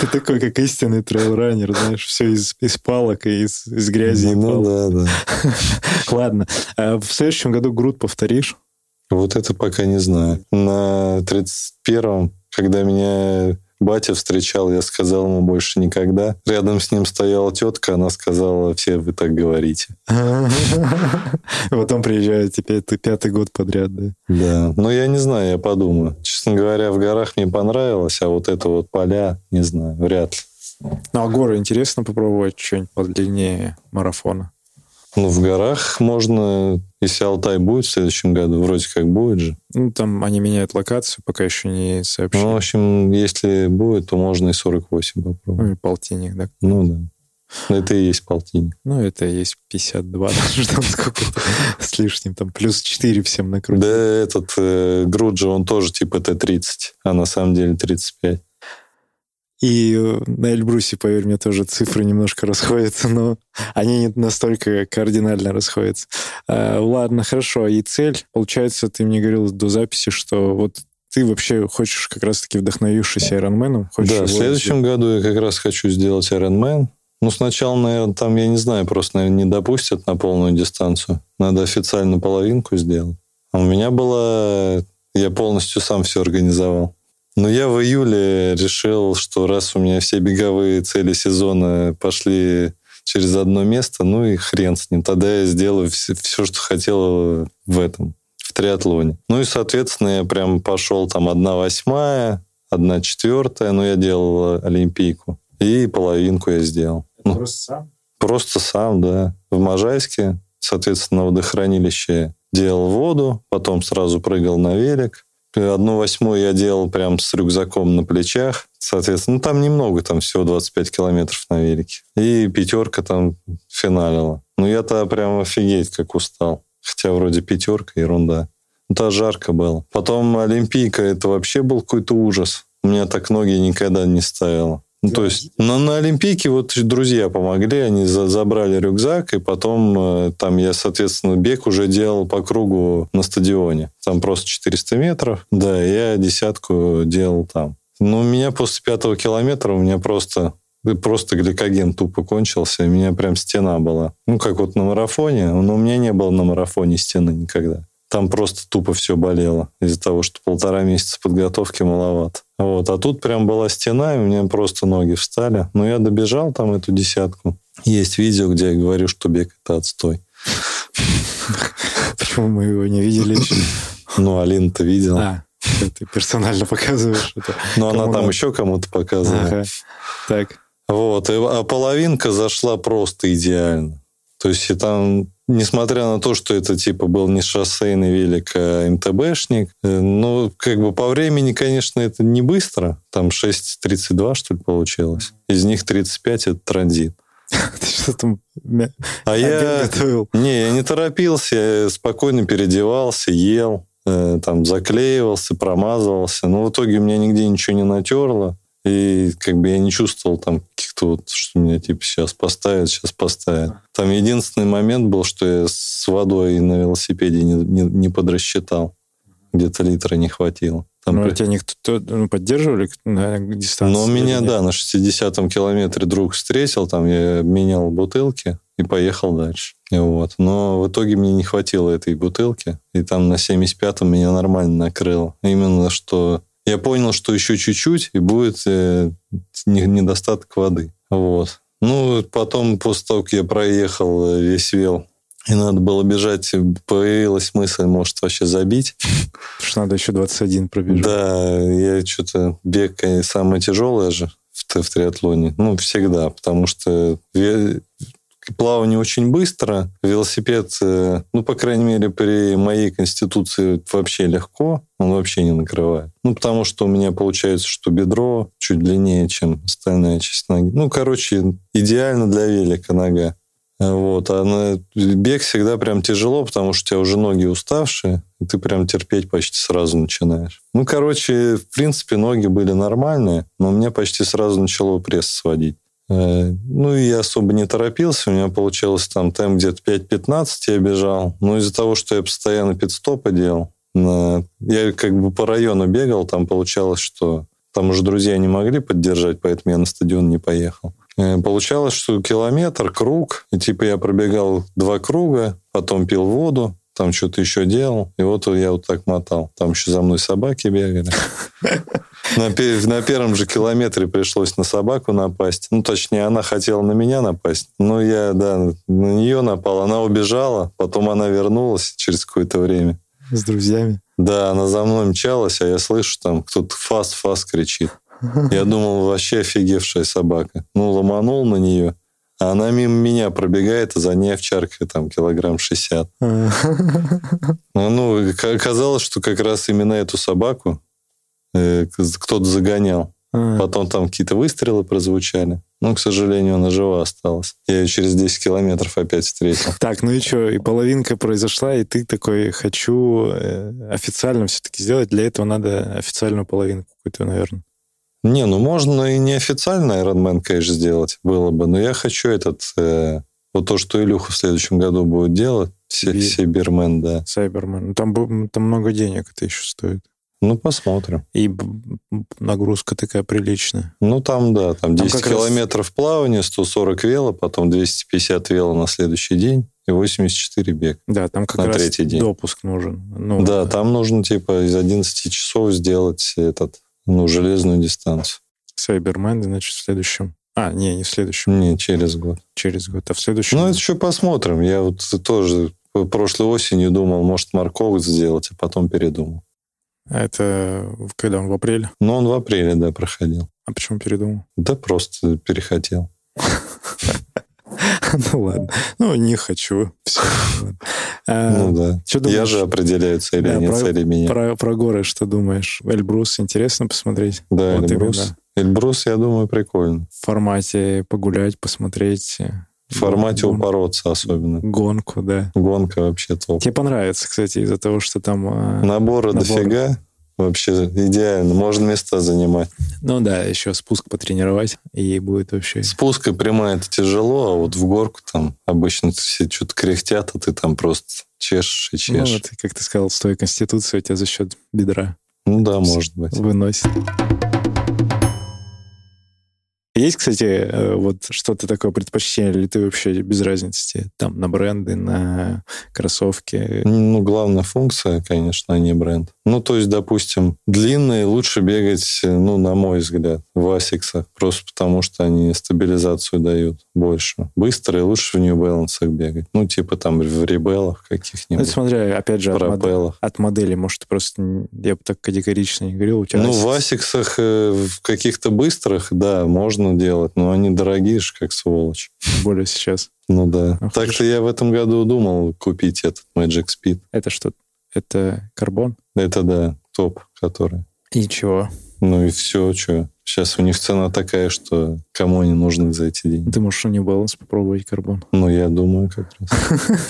Ты такой, как истинный трейлранер, знаешь, все из, из палок и из, из грязи. Ну, да, да. *laughs* Ладно. А в следующем году груд повторишь? Вот это пока не знаю. На 31-м, когда меня батя встречал, я сказал ему больше никогда. Рядом с ним стояла тетка, она сказала, все вы так говорите. *laughs* Потом приезжает теперь ты пятый год подряд, да? Да, но я не знаю, я подумаю. Честно говоря, в горах мне понравилось, а вот это вот поля, не знаю, вряд ли. Ну, а горы интересно попробовать что-нибудь подлиннее марафона? Ну, в горах можно, если Алтай будет в следующем году, вроде как будет же. Ну, там они меняют локацию, пока еще не сообщили. Ну, в общем, если будет, то можно и 48 попробовать. Ну, и полтинник, да? Ну, да. Ну, это и есть полтинник. Ну, это и есть 52, *laughs* даже там сколько с лишним, там плюс 4 всем накрутить. Да, этот э, Груджи, он тоже типа Т-30, а на самом деле 35. И э, на Эльбрусе, поверь мне, тоже цифры немножко расходятся, но они не настолько кардинально расходятся. А, ладно, хорошо. И цель, получается, ты мне говорил до записи, что вот ты вообще хочешь как раз-таки вдохновившись Ironman? Да, в следующем году я как раз хочу сделать Ironman. Ну, сначала, наверное, там, я не знаю, просто, наверное, не допустят на полную дистанцию. Надо официально половинку сделать. А у меня была Я полностью сам все организовал. Но я в июле решил, что раз у меня все беговые цели сезона пошли через одно место, ну и хрен с ним. Тогда я сделаю все, все что хотел в этом, в триатлоне. Ну и, соответственно, я прям пошел там одна восьмая, одна четвертая, но я делал олимпийку. И половинку я сделал. Ну, просто сам? Просто сам, да. В Можайске, соответственно, на водохранилище делал воду, потом сразу прыгал на велик. Одну восьмую я делал прям с рюкзаком на плечах. Соответственно, ну там немного, там всего 25 километров на велике. И пятерка там финалила. Ну я-то прям офигеть как устал. Хотя вроде пятерка, ерунда. Ну, то жарко было. Потом Олимпийка, это вообще был какой-то ужас. У меня так ноги никогда не ставило. Ну, то есть на, на Олимпийке вот друзья помогли, они за, забрали рюкзак, и потом э, там я, соответственно, бег уже делал по кругу на стадионе. Там просто 400 метров. Да, я десятку делал там. Но у меня после пятого километра у меня просто просто гликоген тупо кончился, у меня прям стена была. Ну, как вот на марафоне, но у меня не было на марафоне стены никогда. Там просто тупо все болело из-за того, что полтора месяца подготовки маловато. Вот. А тут прям была стена, и у меня просто ноги встали. Но я добежал там эту десятку. Есть видео, где я говорю, что бег – это отстой. Почему мы его не видели еще? Ну, Алина-то видела. А, ты персонально показываешь это. Ну, она там еще кому-то показывала. Так. Вот. А половинка зашла просто идеально. То есть и там несмотря на то, что это типа был не шоссейный велик, а МТБшник, э, ну, как бы по времени, конечно, это не быстро. Там 6.32, что ли, получилось. Из них 35 это транзит. *laughs* Ты что там а я готовил? Не, я не торопился, я спокойно переодевался, ел, э, там заклеивался, промазывался. Но в итоге у меня нигде ничего не натерло. И как бы я не чувствовал там каких-то вот, что меня типа сейчас поставят, сейчас поставят. Там единственный момент был, что я с водой на велосипеде не, не, не подрасчитал. Где-то литра не хватило. Там ну, при... тебя никто ну, поддерживали на дистанции? Ну, меня, да, на 60-м километре друг встретил, там я менял бутылки и поехал дальше. Вот. Но в итоге мне не хватило этой бутылки, и там на 75-м меня нормально накрыло. Именно что я понял, что еще чуть-чуть, и будет э, недостаток воды. Вот. Ну, потом, после того, как я проехал э, весь вел, и надо было бежать, появилась мысль, может, вообще забить. Потому что надо еще 21 пробежать. Да, я что-то... Бег самое тяжелое же в, в триатлоне. Ну, всегда, потому что плавание очень быстро, велосипед, э, ну, по крайней мере, при моей конституции вообще легко, он вообще не накрывает. Ну, потому что у меня получается, что бедро чуть длиннее, чем остальная часть ноги. Ну, короче, идеально для велика нога. Вот. А на бег всегда прям тяжело, потому что у тебя уже ноги уставшие, и ты прям терпеть почти сразу начинаешь. Ну, короче, в принципе, ноги были нормальные, но у меня почти сразу начало пресс сводить. Э, ну, и я особо не торопился. У меня получилось там темп где-то 5.15 я бежал. Но из-за того, что я постоянно пидстопы делал, я как бы по району бегал, там получалось, что там уже друзья не могли поддержать, поэтому я на стадион не поехал. Э, получалось, что километр, круг, и типа я пробегал два круга, потом пил воду, там что-то еще делал, и вот я вот так мотал. Там еще за мной собаки бегали. На, на первом же километре пришлось на собаку напасть. Ну, точнее, она хотела на меня напасть. Но я, да, на нее напал. Она убежала, потом она вернулась через какое-то время. С друзьями? Да, она за мной мчалась, а я слышу, там кто-то фас-фас кричит. Я думал, вообще офигевшая собака. Ну, ломанул на нее. А она мимо меня пробегает, а за ней овчарка там килограмм 60. ну, оказалось, что как раз именно эту собаку э, кто-то загонял. Потом там какие-то выстрелы прозвучали. Но, к сожалению, она жива осталась. Я ее через 10 километров опять встретил. Так, ну и что, и половинка произошла, и ты такой, хочу э, официально все-таки сделать. Для этого надо официальную половинку какую-то, наверное. Не, ну можно и неофициально Ironman, конечно, сделать было бы, но я хочу этот, э, вот то, что Илюха в следующем году будет делать, Сайбермен, да. Сайбермен. Ну, там, там много денег это еще стоит. Ну, посмотрим. И нагрузка такая приличная. Ну, там, да, там 10 там километров раз... плавания, 140 вело, потом 250 вело на следующий день. и 84 бег. Да, там как На раз третий день. допуск нужен. Ну, да, там нужно типа из 11 часов сделать этот, ну, железную дистанцию. Сайбермен, значит, в следующем. А, не, не в следующем, Не, через год. через год, а в следующем. Ну, это еще посмотрим. Я вот тоже прошлой осенью думал, может, морковок сделать, а потом передумал. А это когда он в апреле? Но он в апреле, да, проходил. А почему передумал? Да просто перехотел. *laughs* *laughs* Ну ладно. Ну, не хочу. Все. Ну да. Что Я думаешь? же определяю цели, Да, а не про- цели меня. Про, про горы что думаешь? Эльбрус интересно посмотреть? Да, Вот Эльбрус. именно. Эльбрус, я думаю, прикольно. В формате погулять, посмотреть. э, В формате гон- упороться особенно. Гонку, да. Гонка вообще топ. Тебе понравится, кстати, из-за того, что там... Набора Набор. дофига. Вообще идеально. Можно места занимать. Ну да, еще спуск потренировать, и будет вообще... Спуск и прямая это тяжело, а вот в горку там обычно все что-то кряхтят, а ты там просто чешешь и Ну, чешешь. вот, как ты сказал, с твоей конституцией у тебя за счет бедра Ну да, может быть. выносит. Есть, кстати, э, вот что-то такое предпочтение, или ты вообще без разницы? Там на бренды, на кроссовки. Ну, главная функция, конечно, а не бренд. Ну, то есть, допустим, длинные лучше бегать, ну, на мой взгляд, в асиксах, просто потому что они стабилизацию дают больше. Быстрые лучше в New Balance бегать. Ну, типа там в ребелах Ну, каких-нибудь, смотря, опять же, от, мод- пропеллах. от модели, может, просто, я бы так категорично не говорил, у тебя... Ну, Asics- в асиксах, э, в каких-то быстрых, да, можно делать, но они дорогие же, как сволочь. тем более сейчас. Ну да. Ну, Так-то я в этом году думал купить этот Magic Speed. Это что? Это карбон? Это, да, топ, который. И чего? Ну и все, что. Сейчас у них цена такая, что кому они нужны за эти деньги. Ты можешь у New Balance попробовать карбон. Ну, я думаю, как раз. *laughs*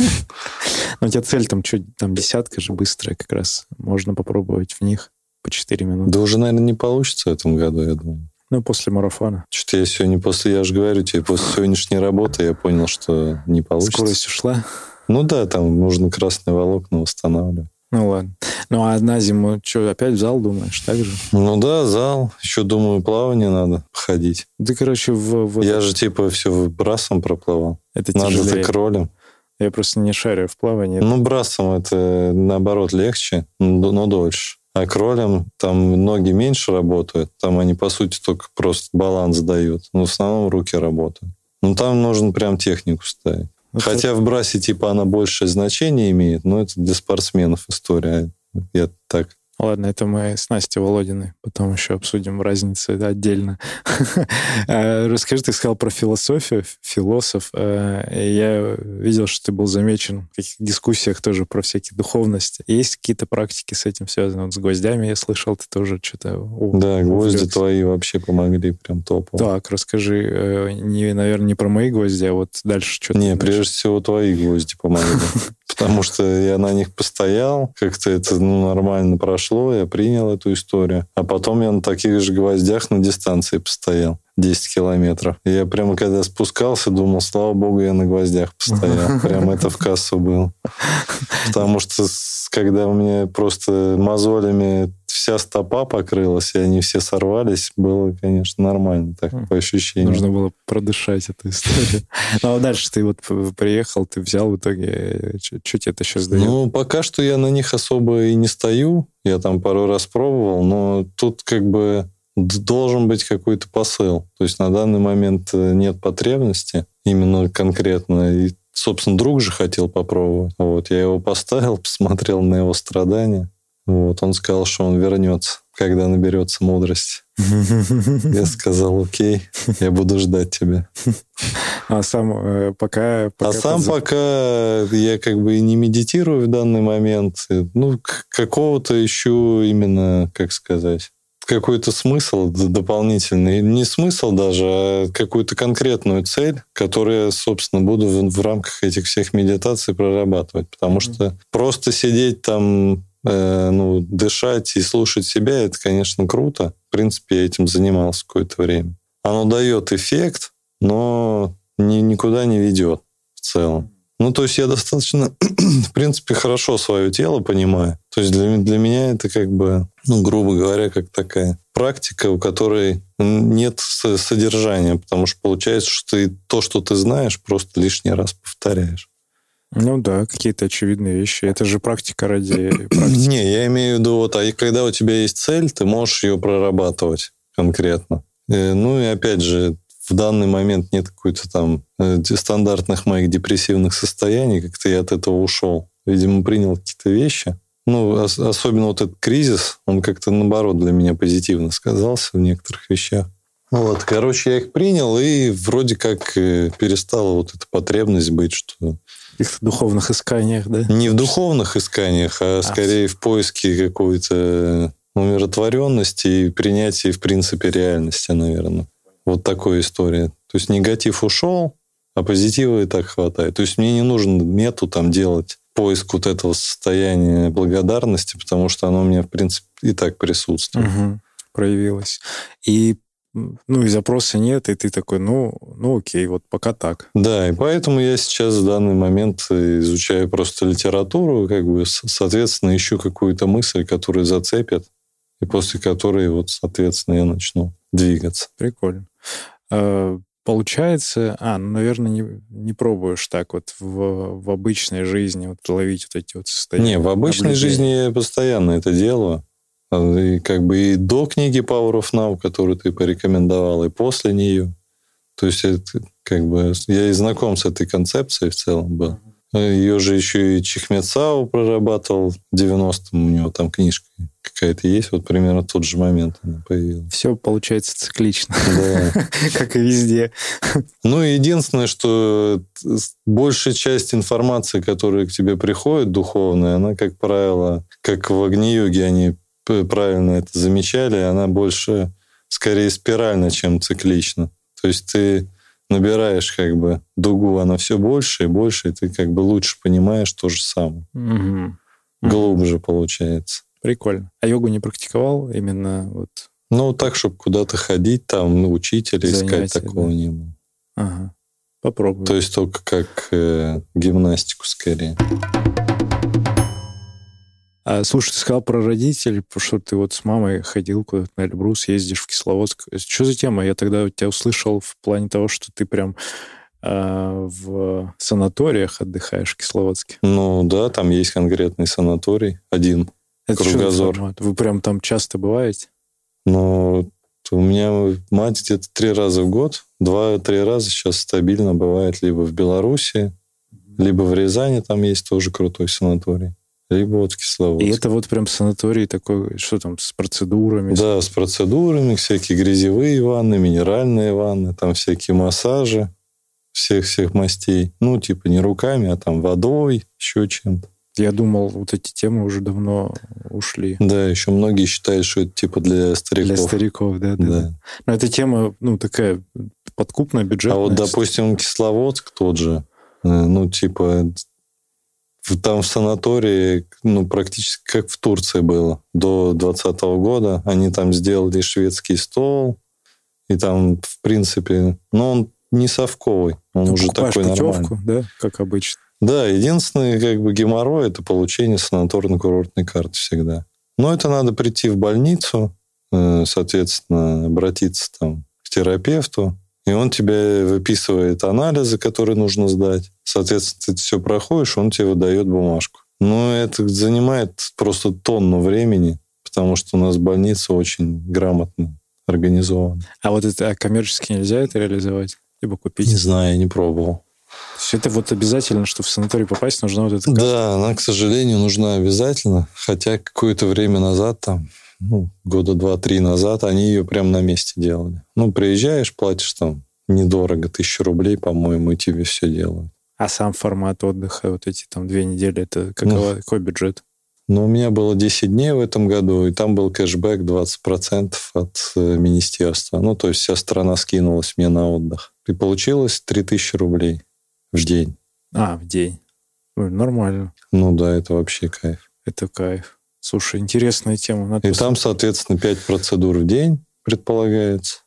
Но у тебя цель там что, там десятка же быстрая как раз. Можно попробовать в них по 4 минуты. Да уже, наверное, не получится в этом году, я думаю. Ну, после марафона. Что-то я сегодня после, я же говорю тебе, после сегодняшней работы я понял, что не получится. Скорость ушла. Ну да, там нужно красные волокна восстанавливать. Ну ладно. Ну а на зиму что, опять в зал думаешь, так же? Ну да, зал. Еще, думаю, плавание надо ходить. Ты, короче, в, в Я же типа все брасом проплывал. это Надо тяжелее. так ролем. Я просто не шарю в плавании. Ну, брасом это, наоборот, легче, но но дольше. А кролем там ноги меньше работают. Там они, по сути, только просто баланс дают. Но в основном руки работают. Ну, там нужно прям технику ставить. Ну, Хотя в брасе, типа, она большее значение имеет, но это для спортсменов история. Я так... Ладно, это мы с Настей Володиной потом еще обсудим разницы да, отдельно. А, *laughs* Расскажи, ты сказал про философию, философ. И Я видел, что ты был замечен в каких дискуссиях тоже про всякие духовности. Есть какие-то практики с этим связаны? Вот с гвоздями я слышал, ты тоже что-то... Да, гвозди твои вообще помогли прям топово. Так, расскажи, э, не, наверное, не про мои гвозди, а вот дальше что-то. Не, прежде всего твои гвозди помогли. *laughs* Потому что я на них постоял, как-то это ну, нормально прошло, я принял эту историю. А потом я на таких же гвоздях на дистанции постоял. 10 километров. И я прямо когда спускался, думал, слава богу, я на гвоздях постоял. *laughs* Прям это в кассу было. Потому что когда у меня просто мозолями вся стопа покрылась, и они все сорвались, было, конечно, нормально так, по ощущениям. Нужно было продышать эту историю. *laughs* Ну, а дальше ты вот приехал, ты взял в итоге... Что тебе это сейчас дает? Ну, пока что я на них особо и не стою. Я там пару раз пробовал, но тут как бы должен быть какой-то посыл. То есть на данный момент э, нет потребности именно конкретно. И, собственно, друг же хотел попробовать. Вот, я его поставил, *laughs* посмотрел на его страдания. Вот, он сказал, что он вернется, когда наберется мудрости. *laughs* Я сказал, окей, я буду ждать тебя. А сам э, пока... А пока сам подза- пока я как бы и не медитирую в данный момент. Ну, какого-то ищу именно, как сказать, какой-то смысл дополнительный. Не смысл даже, а какую-то конкретную цель, которую собственно, буду в, в рамках этих всех медитаций прорабатывать. Потому что просто сидеть там, э, ну, дышать и слушать себя, это, конечно, круто. В принципе, я этим занимался какое-то время. Оно дает эффект, но ни, никуда не ведет в целом. Ну, то есть я достаточно, *clears throat* в принципе, хорошо свое тело понимаю. То есть для, для меня это как бы, ну, грубо говоря, как такая практика, у которой нет содержания, потому что получается, что ты то, что ты знаешь, просто лишний раз повторяешь. Ну да, какие-то очевидные вещи. Это же практика ради *clears throat* практики. Не, я имею в виду, вот, а когда у тебя есть цель, ты можешь ее прорабатывать конкретно. Э, ну и опять же, в данный момент нет какой-то там э, стандартных моих депрессивных состояний, как-то я от этого ушел. Видимо, принял какие-то вещи. Ну, ос- особенно вот этот кризис, он как-то наоборот для меня позитивно сказался в некоторых вещах. Вот, короче, я их принял, и вроде как э, перестала вот эта потребность быть, что каких-то духовных исканиях, да? не в духовных исканиях, а скорее в поиске какой-то умиротворенности и принятии, в принципе, реальности, наверное. Вот такой история. То есть негатив ушел, а позитива и так хватает. То есть мне не нужен мету там делать поиск вот этого состояния благодарности, потому что оно у меня, в принципе, и так присутствует. Мгм. Проявилось. И ну, и запроса нет, и ты такой, ну, ну окей, вот пока так. Да, и поэтому я сейчас в данный момент изучаю просто литературу, как бы, соответственно, ищу какую-то мысль, которая зацепит, и после которой, вот, соответственно, я начну двигаться. Прикольно. А, Получается, а, ну, наверное, не, не пробуешь так вот в, в обычной жизни вот ловить вот эти вот состояния. Не, в обычной наблюдения. жизни я постоянно это делаю. А, И как бы и до книги Power of Now, которую ты порекомендовал, и после нее. То есть это как бы я и знаком с этой концепцией в целом был. Ее же еще и Чихмецау прорабатывал в 90-м. У него там книжка какая-то есть. Вот примерно тот же момент она появилась. Все получается циклично, Да. *laughs* как и везде. Ну, единственное, что большая часть информации, которая к тебе приходит, духовная, она, как правило, как в Агни-йоге они правильно это замечали, она больше, скорее, спиральна, чем циклична. То есть ты набираешь как бы дугу, она все больше и больше, и ты как бы лучше понимаешь то же самое. Мгм. Глубже получается. Прикольно. А йогу не практиковал именно вот... Ну, так, чтобы куда-то ходить, там, учителя искать, такого да. не было. Ага. Попробуй. То есть только как э, гимнастику скорее. А, слушай, ты сказал про родителей, что ты вот с мамой ходил куда-то на Эльбрус, ездишь в Кисловодск. Что за тема? Я тогда тебя услышал в плане того, что ты прям а, в санаториях отдыхаешь в Кисловодске. Ну да, там есть конкретный санаторий, один. Это Кругозор. Вы прям там часто бываете? Но у меня мать где-то три раза в год, два-три раза сейчас стабильно бывает либо в Беларуси, либо в Рязани, там есть тоже крутой санаторий, либо вот в Кисловодске. И это вот прям санаторий такой, что там, с процедурами? Да, с процедурами, всякие грязевые ванны, минеральные ванны, там всякие массажи всех-всех мастей. Ну, типа не руками, а там водой, еще чем-то. Я думал, вот эти темы уже давно ушли. Да, еще многие считают, что это типа для стариков. Для стариков, да, да. Да. да. Но эта тема, ну, такая подкупная, бюджетная. А вот, допустим, Кисловодск тот же, э, ну, типа, там в санатории, ну, практически как в Турции было до 2020 года. Они там сделали шведский стол, и там, в принципе, ну, он не совковый, он Ну, уже такой нормальный. путевку, да, как обычно. Да, единственный как бы геморрой это получение санаторно-курортной карты всегда. Но это надо прийти в больницу, э, соответственно, обратиться там к терапевту, и он тебе выписывает анализы, которые нужно сдать. Соответственно, ты все проходишь, он тебе выдает бумажку. Но это занимает просто тонну времени, потому что у нас больница очень грамотно организована. А вот это а коммерчески нельзя это реализовать? Либо купить? Не знаю, я не пробовал. То есть это вот обязательно, чтобы в санаторий попасть, нужна вот эта карта? Да, она, к сожалению, нужна обязательно. Хотя какое-то время назад, там, ну, года два-три назад, они ее прямо на месте делали. Ну, приезжаешь, платишь там недорого, тысячу рублей, по-моему, и тебе все делают. А сам формат отдыха, вот эти там две недели, это какова, какой бюджет? Но у меня было 10 дней в этом году, и там был кэшбэк 20% от э, министерства. Ну, то есть вся страна скинулась мне на отдых. И получилось 3000 рублей в день. А, в день. Ой, нормально. Ну да, это вообще кайф. Это кайф. Слушай, интересная тема. Надо И пос- там, соответственно, 5 процедур в день предполагается.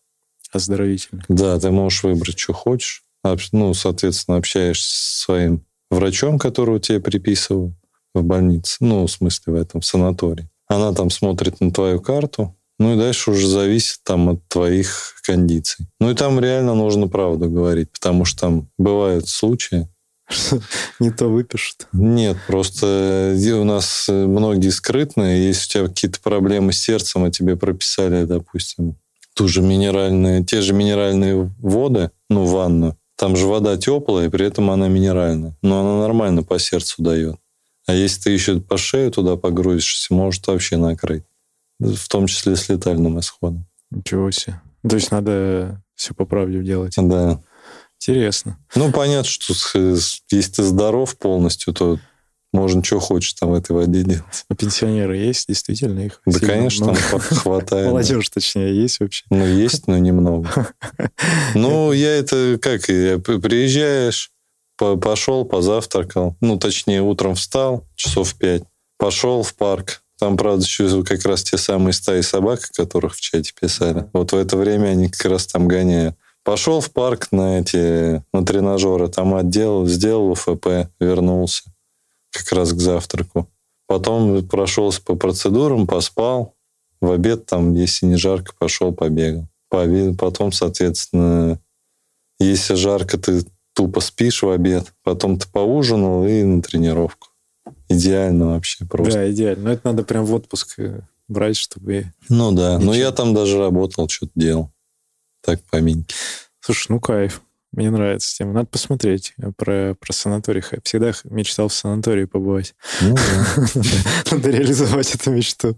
Оздоровительно. Да, ты можешь выбрать, что хочешь. Ну, соответственно, общаешься со своим врачом, которого тебе приписывают в больнице. Ну, в смысле, в этом в санатории. Она там смотрит на твою карту, ну и дальше уже зависит там от твоих кондиций. Ну и там реально нужно правду говорить, потому что там бывают случаи, *laughs* Не то выпишут. Нет, просто э, у нас э, многие скрытные. Если у тебя какие-то проблемы с сердцем, а тебе прописали, допустим, ту же минеральные, те же минеральные воды, ну, ванну, там же вода теплая, и при этом она минеральная. Но она нормально по сердцу дает. А если ты еще по шею туда погрузишься, может вообще накрыть. В том числе с летальным исходом. Ничего себе. То есть надо все по правде делать. Да. Интересно. Ну, понятно, что если ты здоров полностью, то можно что хочешь там в этой воде делать. А пенсионеры есть, действительно их? Да, конечно, много. там хватает. Молодежь, точнее, есть вообще? Ну, есть, но немного. *laughs* Ну, я это как, приезжаешь, пошел, позавтракал, ну, точнее, утром встал, часов пять, пошел в парк, там, правда, еще как раз те самые стаи собак, о которых в чате писали. Вот в это время они как раз там гоняют. Пошел в парк на эти, на тренажеры, там отделал, сделал УФП, вернулся как раз к завтраку. Потом прошелся по процедурам, поспал. В обед там, если не жарко, пошел, побегал. Потом, соответственно, если жарко, ты тупо спишь в обед. Потом ты поужинал и на тренировку. Идеально вообще просто. Да, идеально. Но это надо прям в отпуск э, брать, чтобы... Ну да. Ничего. Но я там даже работал, что-то делал. Так, поминки. Слушай, ну кайф. Мне нравится тема. Надо посмотреть э, про, про санаторий. Я всегда мечтал в санатории побывать. Ну, да. *laughs* Надо реализовать эту мечту.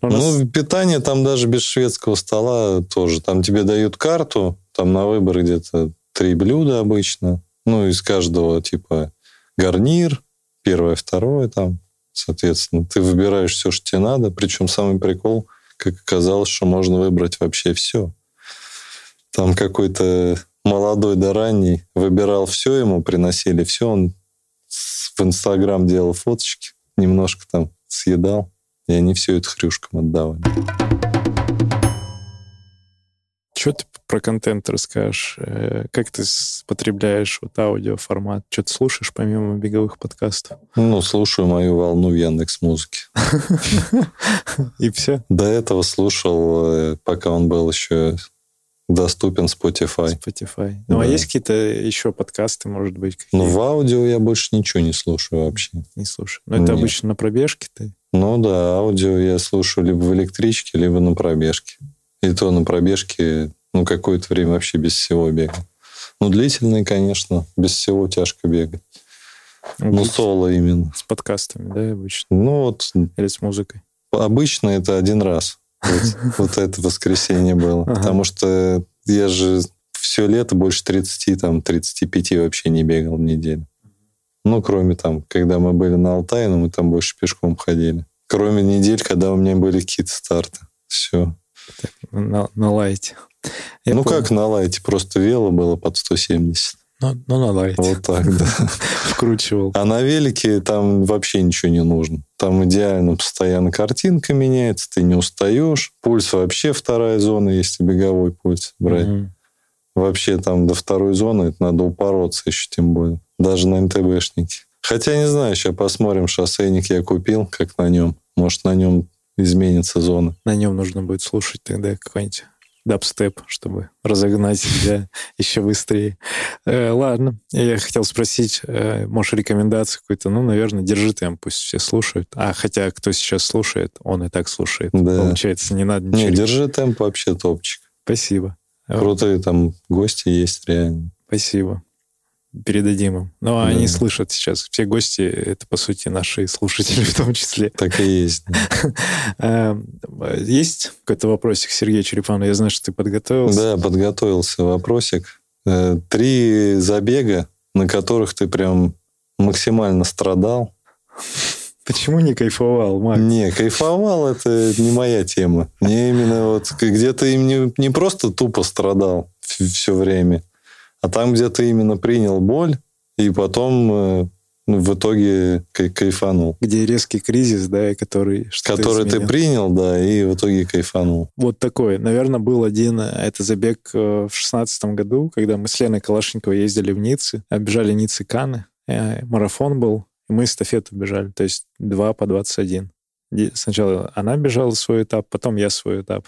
Ну, питание там даже без шведского стола тоже. Там тебе дают карту, там на выбор где-то три блюда обычно. Ну, из каждого типа гарнир, первое, второе там. Соответственно, ты выбираешь все, что тебе надо. Причем самый прикол, как оказалось, что можно выбрать вообще все. Там какой-то молодой да ранний, выбирал все, ему приносили все, он в Инстаграм делал фоточки, немножко там съедал, и они все это хрюшкам отдавали. Что ты про контент расскажешь? Э, как ты потребляешь вот аудиоформат? Что ты слушаешь помимо беговых подкастов? Ну, слушаю мою волну в Яндекс Музыке. *laughs* И все? До этого слушал, э, пока он был еще доступен Spotify. Spotify. Ну, а да. а есть какие-то еще подкасты, может быть? Какие? Ну, в аудио я больше ничего не слушаю вообще. Не слушаю. Но это Нет. обычно на пробежке ты? Ну да, аудио я слушаю либо в электричке, либо на пробежке. И то на пробежке, ну, какое-то время вообще без всего бегал. Ну, длительные, конечно, без всего тяжко бегать. Ну, соло именно. С подкастами, да, обычно? Ну, вот... Или с музыкой? Обычно это один раз. Вот, вот это воскресенье было. Ага. Потому что я же все лето больше 30, там, 35 вообще не бегал в неделю. Ну, кроме там, когда мы были на Алтае, но мы там больше пешком ходили. Кроме недель, когда у меня были какие-то старты. Все. на, на лайте. Я ну, помню. как на лайте? Просто вело было под 170. Ну, ну на лайте. Вот так, да. *laughs* Вкручивал. А на велике там вообще ничего не нужно. Там идеально постоянно картинка меняется, ты не устаешь. Пульс вообще вторая зона, если беговой пульс брать. Угу. Вообще там до второй зоны это надо упороться еще тем более. Даже на МТБшнике. Хотя не знаю, сейчас посмотрим, шоссейник я купил, как на нем. Может, на нем изменится зона. На нем нужно будет слушать тогда какой-нибудь дабстеп, чтобы разогнать себя еще быстрее. Э, ладно, я хотел спросить, э, может, рекомендации какой-то? Ну, наверное, держи темп, пусть все слушают. А хотя, кто сейчас слушает, он и так слушает. Да. Получается, не надо ничего... Не, держи темп вообще топчик. Спасибо. Крутые там гости есть реально. Спасибо передадим им. Но да. они слышат сейчас. Все гости — это, по сути, наши слушатели в том числе. Так и есть. *laughs* Эм, есть какой-то вопросик, Сергей Черепанов? Я знаю, что ты подготовился. Да, подготовился вопросик. Э, три забега, на которых ты прям максимально страдал. *laughs* Почему не кайфовал, Макс? Не, кайфовал это не моя тема. Мне именно вот где-то им не, не просто тупо страдал все время, а там, где ты именно принял боль, и потом э, ну, в итоге кайфанул. Где резкий кризис, да, который... Который ты принял, да, и в итоге кайфанул. Вот такой. Наверное, был один, э, это забег э, в шестнадцатом году, когда мы с Леной Калашниковой ездили в Ниццы, оббежали Ниццы Каны, марафон был, и мы эстафету бежали, то есть два по 21. Сначала она бежала свой этап, потом я свой этап.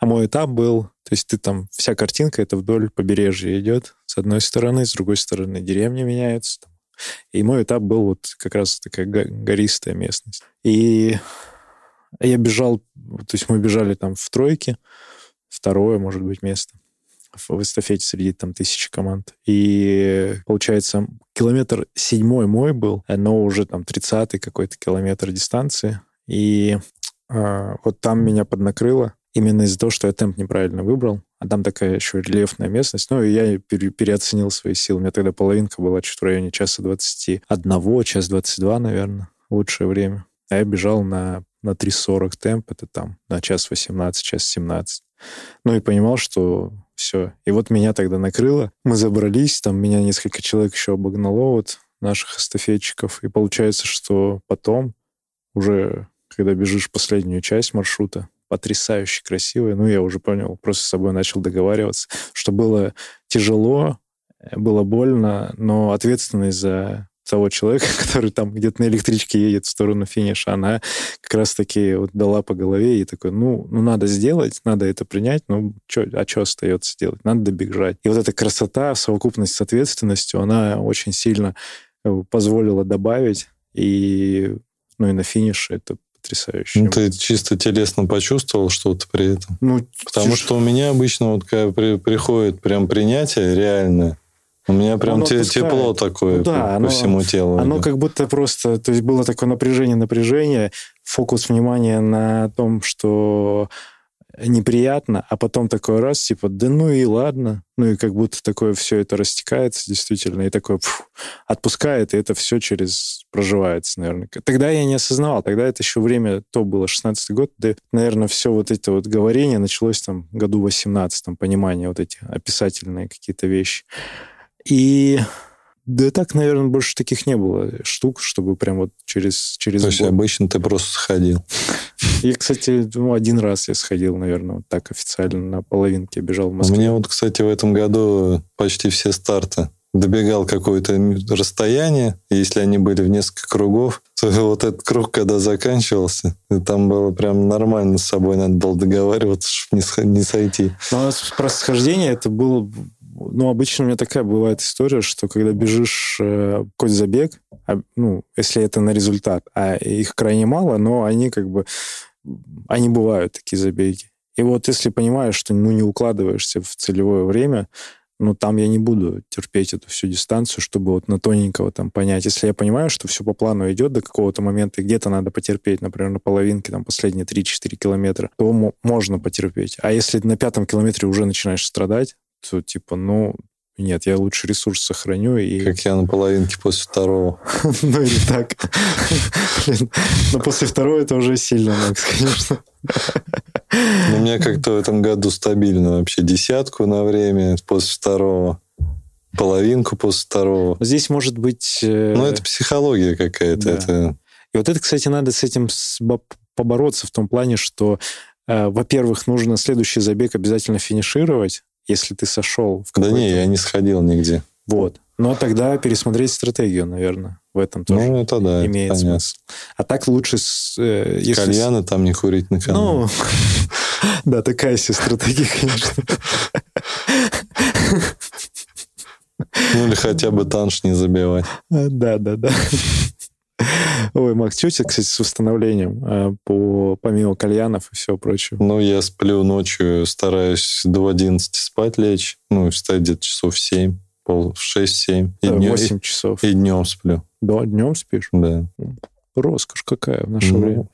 А мой этап был, то есть ты там, вся картинка, это вдоль побережья идет. С одной стороны, с другой стороны деревни меняются, И мой этап был вот как раз такая гористая местность. И я бежал, то есть мы бежали там в тройке, второе, может быть, место в эстафете среди там тысячи команд. И получается, километр седьмой мой был, но уже там тридцатый какой-то километр дистанции. И э, вот там меня поднакрыло именно из-за того, что я темп неправильно выбрал. А там такая еще рельефная местность. Ну, и я пере, переоценил свои силы. У меня тогда половинка была чуть в районе часа 21, час 22, наверное, лучшее время. А я бежал на, на 3.40 темп, это там на час 18, час 17. Ну и понимал, что все. И вот меня тогда накрыло. Мы забрались, там меня несколько человек еще обогнало, вот наших эстафетчиков. И получается, что потом, уже когда бежишь последнюю часть маршрута, потрясающе красивая, ну, я уже понял, просто с собой начал договариваться, что было тяжело, было больно, но ответственность за того человека, *laughs* который там где-то на электричке едет в сторону финиша, она как раз-таки вот дала по голове и такой, ну, ну надо сделать, надо это принять, ну, чё, а что остается делать? Надо добежать. И вот эта красота, совокупность с ответственностью, она очень сильно э, позволила добавить, и, ну, и на финише это потрясающе. Ну, ты чисто телесно почувствовал что-то при этом? Ну, Потому чуть... что у меня обычно вот когда при, приходит прям принятие реальное, у меня прям те, тепло такое ну, да, по, оно, по всему телу. Оно как будто просто, то есть было такое напряжение, напряжение, фокус внимания на том, что неприятно, а потом такой раз, типа, да ну и ладно. Ну и как будто такое все это растекается действительно, и такое фу, отпускает, и это все через проживается, наверное. Тогда я не осознавал, тогда это еще время, то было 16 год, да, наверное, все вот это вот говорение началось там году 18 там, понимание вот эти описательные какие-то вещи. И да так, наверное, больше таких не было штук, чтобы прям вот через... через То есть год. обычно ты просто сходил? Я, кстати, ну, один раз я сходил, наверное, вот так официально на половинке бежал в Москве. У меня вот, кстати, в этом году почти все старты добегал какое-то расстояние, если они были в несколько кругов, то *laughs* вот этот круг, когда заканчивался, там было прям нормально с собой надо было договариваться, чтобы не сойти. Ну, а про схождение это было ну, обычно у меня такая бывает история, что когда бежишь э, какой-то забег, а, ну, если это на результат, а их крайне мало, но они как бы, они бывают, такие забеги. И вот если понимаешь, что ну, не укладываешься в целевое время, ну, там я не буду терпеть эту всю дистанцию, чтобы вот на тоненького там понять. Если я понимаю, что все по плану идет до какого-то момента, и где-то надо потерпеть, например, на половинке, там, последние 3-4 километра, то можно потерпеть. А если на пятом километре уже начинаешь страдать, то типа, ну, нет, я лучше ресурс сохраню и... Как я на половинке после второго. *laughs* Ну или так. Но после второго это уже сильно, Макс, конечно. Ну, мне как-то в этом году стабильно вообще. Десятку на время после второго. Половинку после второго. Здесь может быть... Э, ну, это психология какая-то. Это... И вот это, кстати, надо с этим побороться в том плане, что, э, во-первых, нужно следующий забег обязательно финишировать, если ты сошел в Да не, я не сходил нигде. Вот. Но тогда пересмотреть стратегию, наверное, в этом тоже ну, это да, имеет это смысл. А так лучше... Э, если... Кальяны там не курить на канале. Ну, *laughs* да, такая себе стратегия, конечно. Ну или хотя бы танш не забивать. Да, да, да. *laughs* Ой, Макс, что у тебя, кстати, с восстановлением а, по, помимо кальянов и всего прочего? Ну, я сплю ночью, стараюсь до 11 спать лечь, ну, встать где-то часов 7, пол, 6-7. И да, 8 часов. И днем сплю. Да, днем спишь? Да. Роскошь какая в наше ну, время.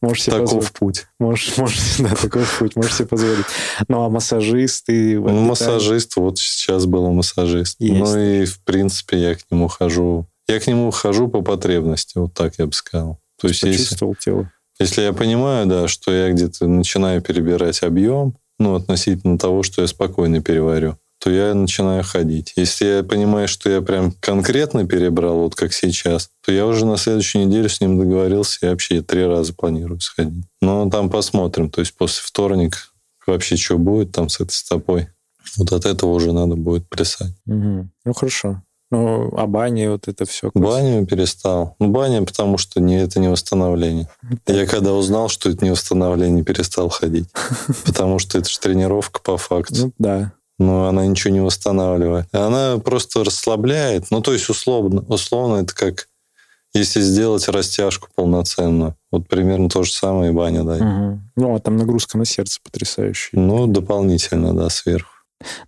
Можешь себе таков позволить. путь. Можешь, можешь, *laughs* да, таков путь. Можешь себе позволить. Ну, а массажист и... Ну, массажист, вот сейчас был массажист. Есть. Ну, и, в принципе, я к нему хожу я к нему хожу по потребности, вот так я бы сказал. То есть Почувствовал если, тело. Если я понимаю, да, что я где-то начинаю перебирать объем, ну, относительно того, что я спокойно переварю, то я начинаю ходить. Если я понимаю, что я прям конкретно перебрал, вот как сейчас, то я уже на следующую неделю с ним договорился и вообще три раза планирую сходить. Но там посмотрим. То есть после вторника вообще что будет там с этой стопой. Вот от этого уже надо будет плясать. Угу. Ну, хорошо. Ну, а бани, вот это все. Баню перестал. Ну, баня, потому что не, это не восстановление. Я когда узнал, что это не восстановление, перестал ходить. *laughs* Потому что это же тренировка по факту. Ну, да. но она ничего не восстанавливает. Она просто расслабляет. Ну, то есть, условно, условно это как если сделать растяжку полноценную. Вот примерно то же самое и баня, да. Угу. Ну, а там нагрузка на сердце потрясающая. Ну, дополнительно, да, сверху.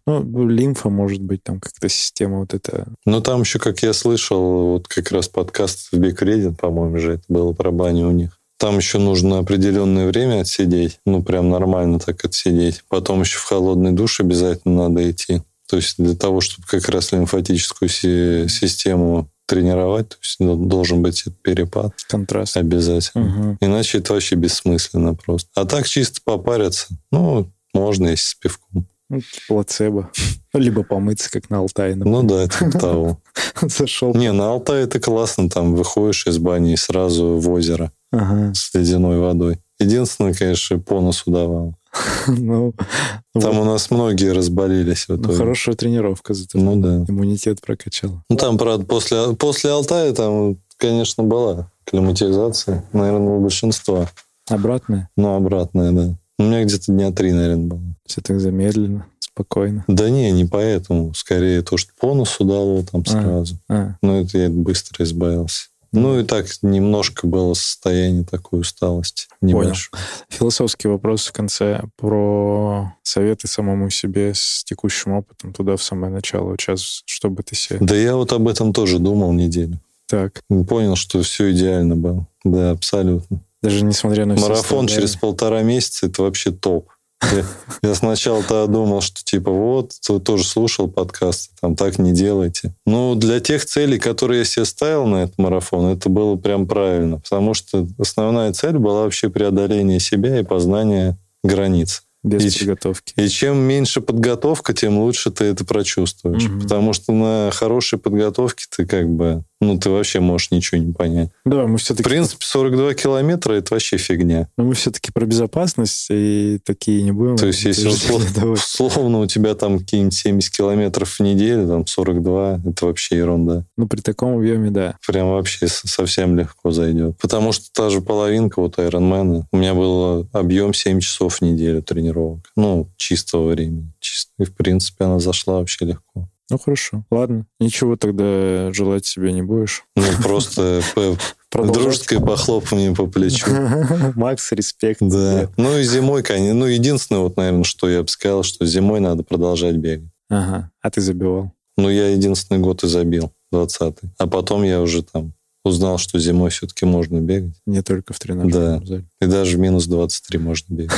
Ну, лимфа, может быть, там как-то система вот эта... Ну, там еще, как я слышал, вот как раз подкаст в Big Reddit, по-моему, же это было про баню у них. Там еще нужно определенное время отсидеть, ну, прям нормально так отсидеть. Потом еще в холодный душ обязательно надо идти. То есть для того, чтобы как раз лимфатическую систему тренировать, то есть должен быть этот перепад. Контраст. Обязательно. Угу. Иначе это вообще бессмысленно просто. А так чисто попариться, ну, можно, если с пивком. Ну, плацебо. *laughs* Либо помыться, как на Алтае. Например. Ну да, это того. *laughs* Зашел. Не, на Алтае это классно. Там выходишь из бани и сразу в озеро ага. с ледяной водой. Единственное, конечно, по носу давал. *laughs* Ну, там вот. у нас многие разболелись. В ну, хорошая тренировка зато. Ну да. Иммунитет прокачал. Ну там, правда, после, после Алтая там, конечно, была климатизация. Наверное, у большинства. Обратная? Ну, обратная, да. У меня где-то дня три, наверное, было. Все так замедленно, спокойно. Да не, не поэтому. Скорее то, что по носу дало там а, сразу. А, а. Ну, это я быстро избавился. Ну и так немножко было состояние такой усталости. Небольшой. Понял. Философский вопрос в конце про советы самому себе с текущим опытом туда в самое начало. Сейчас что бы ты себе... Да я вот об этом тоже думал неделю. Так. Понял, что все идеально было. Да, абсолютно. Даже несмотря на все Марафон через полтора месяца это вообще топ. Я, я сначала-то думал, что типа вот, ты тоже слушал подкасты, там так не делайте. Ну, для тех целей, которые я себе ставил на этот марафон, это было прям правильно, потому что основная цель была вообще преодоление себя и познание границ. Без и, подготовки. И чем меньше подготовка, тем лучше ты это прочувствуешь. Угу. Потому что на хорошей подготовке ты как бы ну, ты вообще можешь ничего не понять. Да, мы все-таки... В принципе, 42 километра — это вообще фигня. Но мы все-таки про безопасность и такие не будем. То есть, если условно, условно у тебя там какие-нибудь 70 километров в неделю, там 42, это вообще ерунда. Ну, при таком объеме, да. Прям вообще совсем легко зайдет. Потому что та же половинка вот Ironman, у меня был объем 7 часов в неделю тренировок. Ну, чистого времени. И, в принципе, она зашла вообще легко. Ну, хорошо. Ладно. Ничего тогда желать себе не будешь. Ну, просто дружеское похлопывание по плечу. *laughs* Макс, респект. Да. Ну, и зимой, конечно. Ну, единственное, вот, наверное, что я бы сказал, что зимой надо продолжать бегать. Ага. А ты забивал? Ну, я единственный год и забил, 20-й. А потом я уже там узнал, что зимой все-таки можно бегать. Не только в тренажерном да. зале. И даже в минус 23 можно бегать.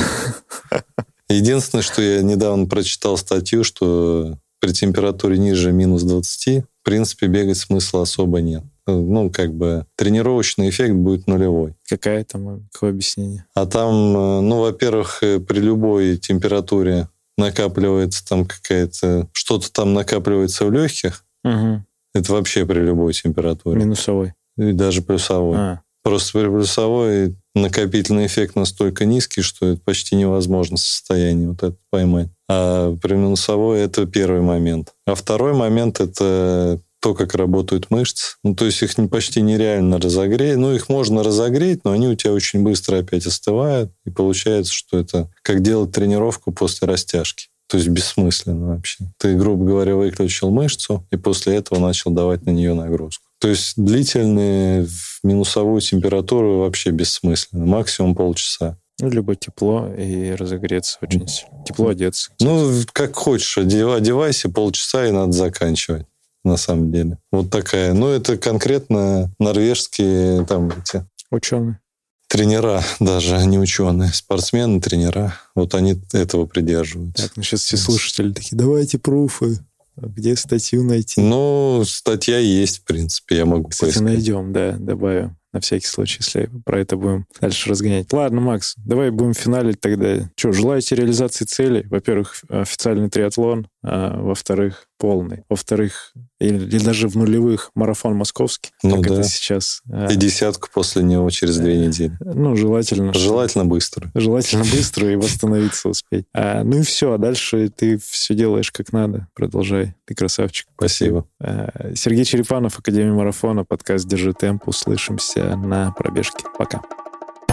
*laughs* Единственное, что я недавно прочитал статью, что при температуре ниже минус 20, в принципе, бегать смысла особо нет. Ну, как бы тренировочный эффект будет нулевой. Какая там, какое объяснение? А там, э, ну, во-первых, э, при любой температуре накапливается там какая-то... Что-то там накапливается в легких. Угу. Это вообще при любой температуре. Минусовой. И даже плюсовой. А. Просто при плюсовой накопительный эффект настолько низкий, что это почти невозможно состояние вот это поймать. А при минусовой это первый момент. А второй момент это то, как работают мышцы. Ну, то есть их почти нереально разогреть. Ну, их можно разогреть, но они у тебя очень быстро опять остывают. И получается, что это как делать тренировку после растяжки. То есть бессмысленно вообще. Ты, грубо говоря, выключил мышцу и после этого начал давать на нее нагрузку. То есть длительные минусовую температуру вообще бессмысленно. Максимум полчаса. Ну, либо тепло и разогреться очень сильно. Тепло одеться. Ну, как хочешь. Одевайся полчаса и надо заканчивать на самом деле. Вот такая. Ну, это конкретно норвежские там эти... Ученые. Тренера *laughs* даже, а не ученые. Спортсмены, тренера. Вот они этого придерживаются. Так, ну сейчас все слушатели такие, давайте пруфы. Где статью найти? Ну, статья есть, в принципе, я могу Кстати, поискать. найдем, да, добавим на всякий случай, если про это будем дальше разгонять. Ладно, Макс, давай будем финалить тогда. Что, желаете реализации целей? Во-первых, официальный триатлон, а во-вторых, полный. Во-вторых, или, или даже в нулевых марафон московский, ну, как да. это сейчас. А, и десятку после него через две э, недели. Ну, желательно. Желательно быстро. Желательно быстро и восстановиться успеть. А, ну и все, а дальше ты все делаешь как надо. Продолжай. Ты красавчик. Спасибо. А, Сергей Черепанов, Академия марафона, подкаст «Держи темп». Услышимся на пробежке. Пока.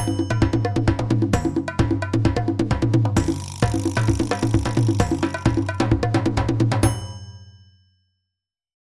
thank you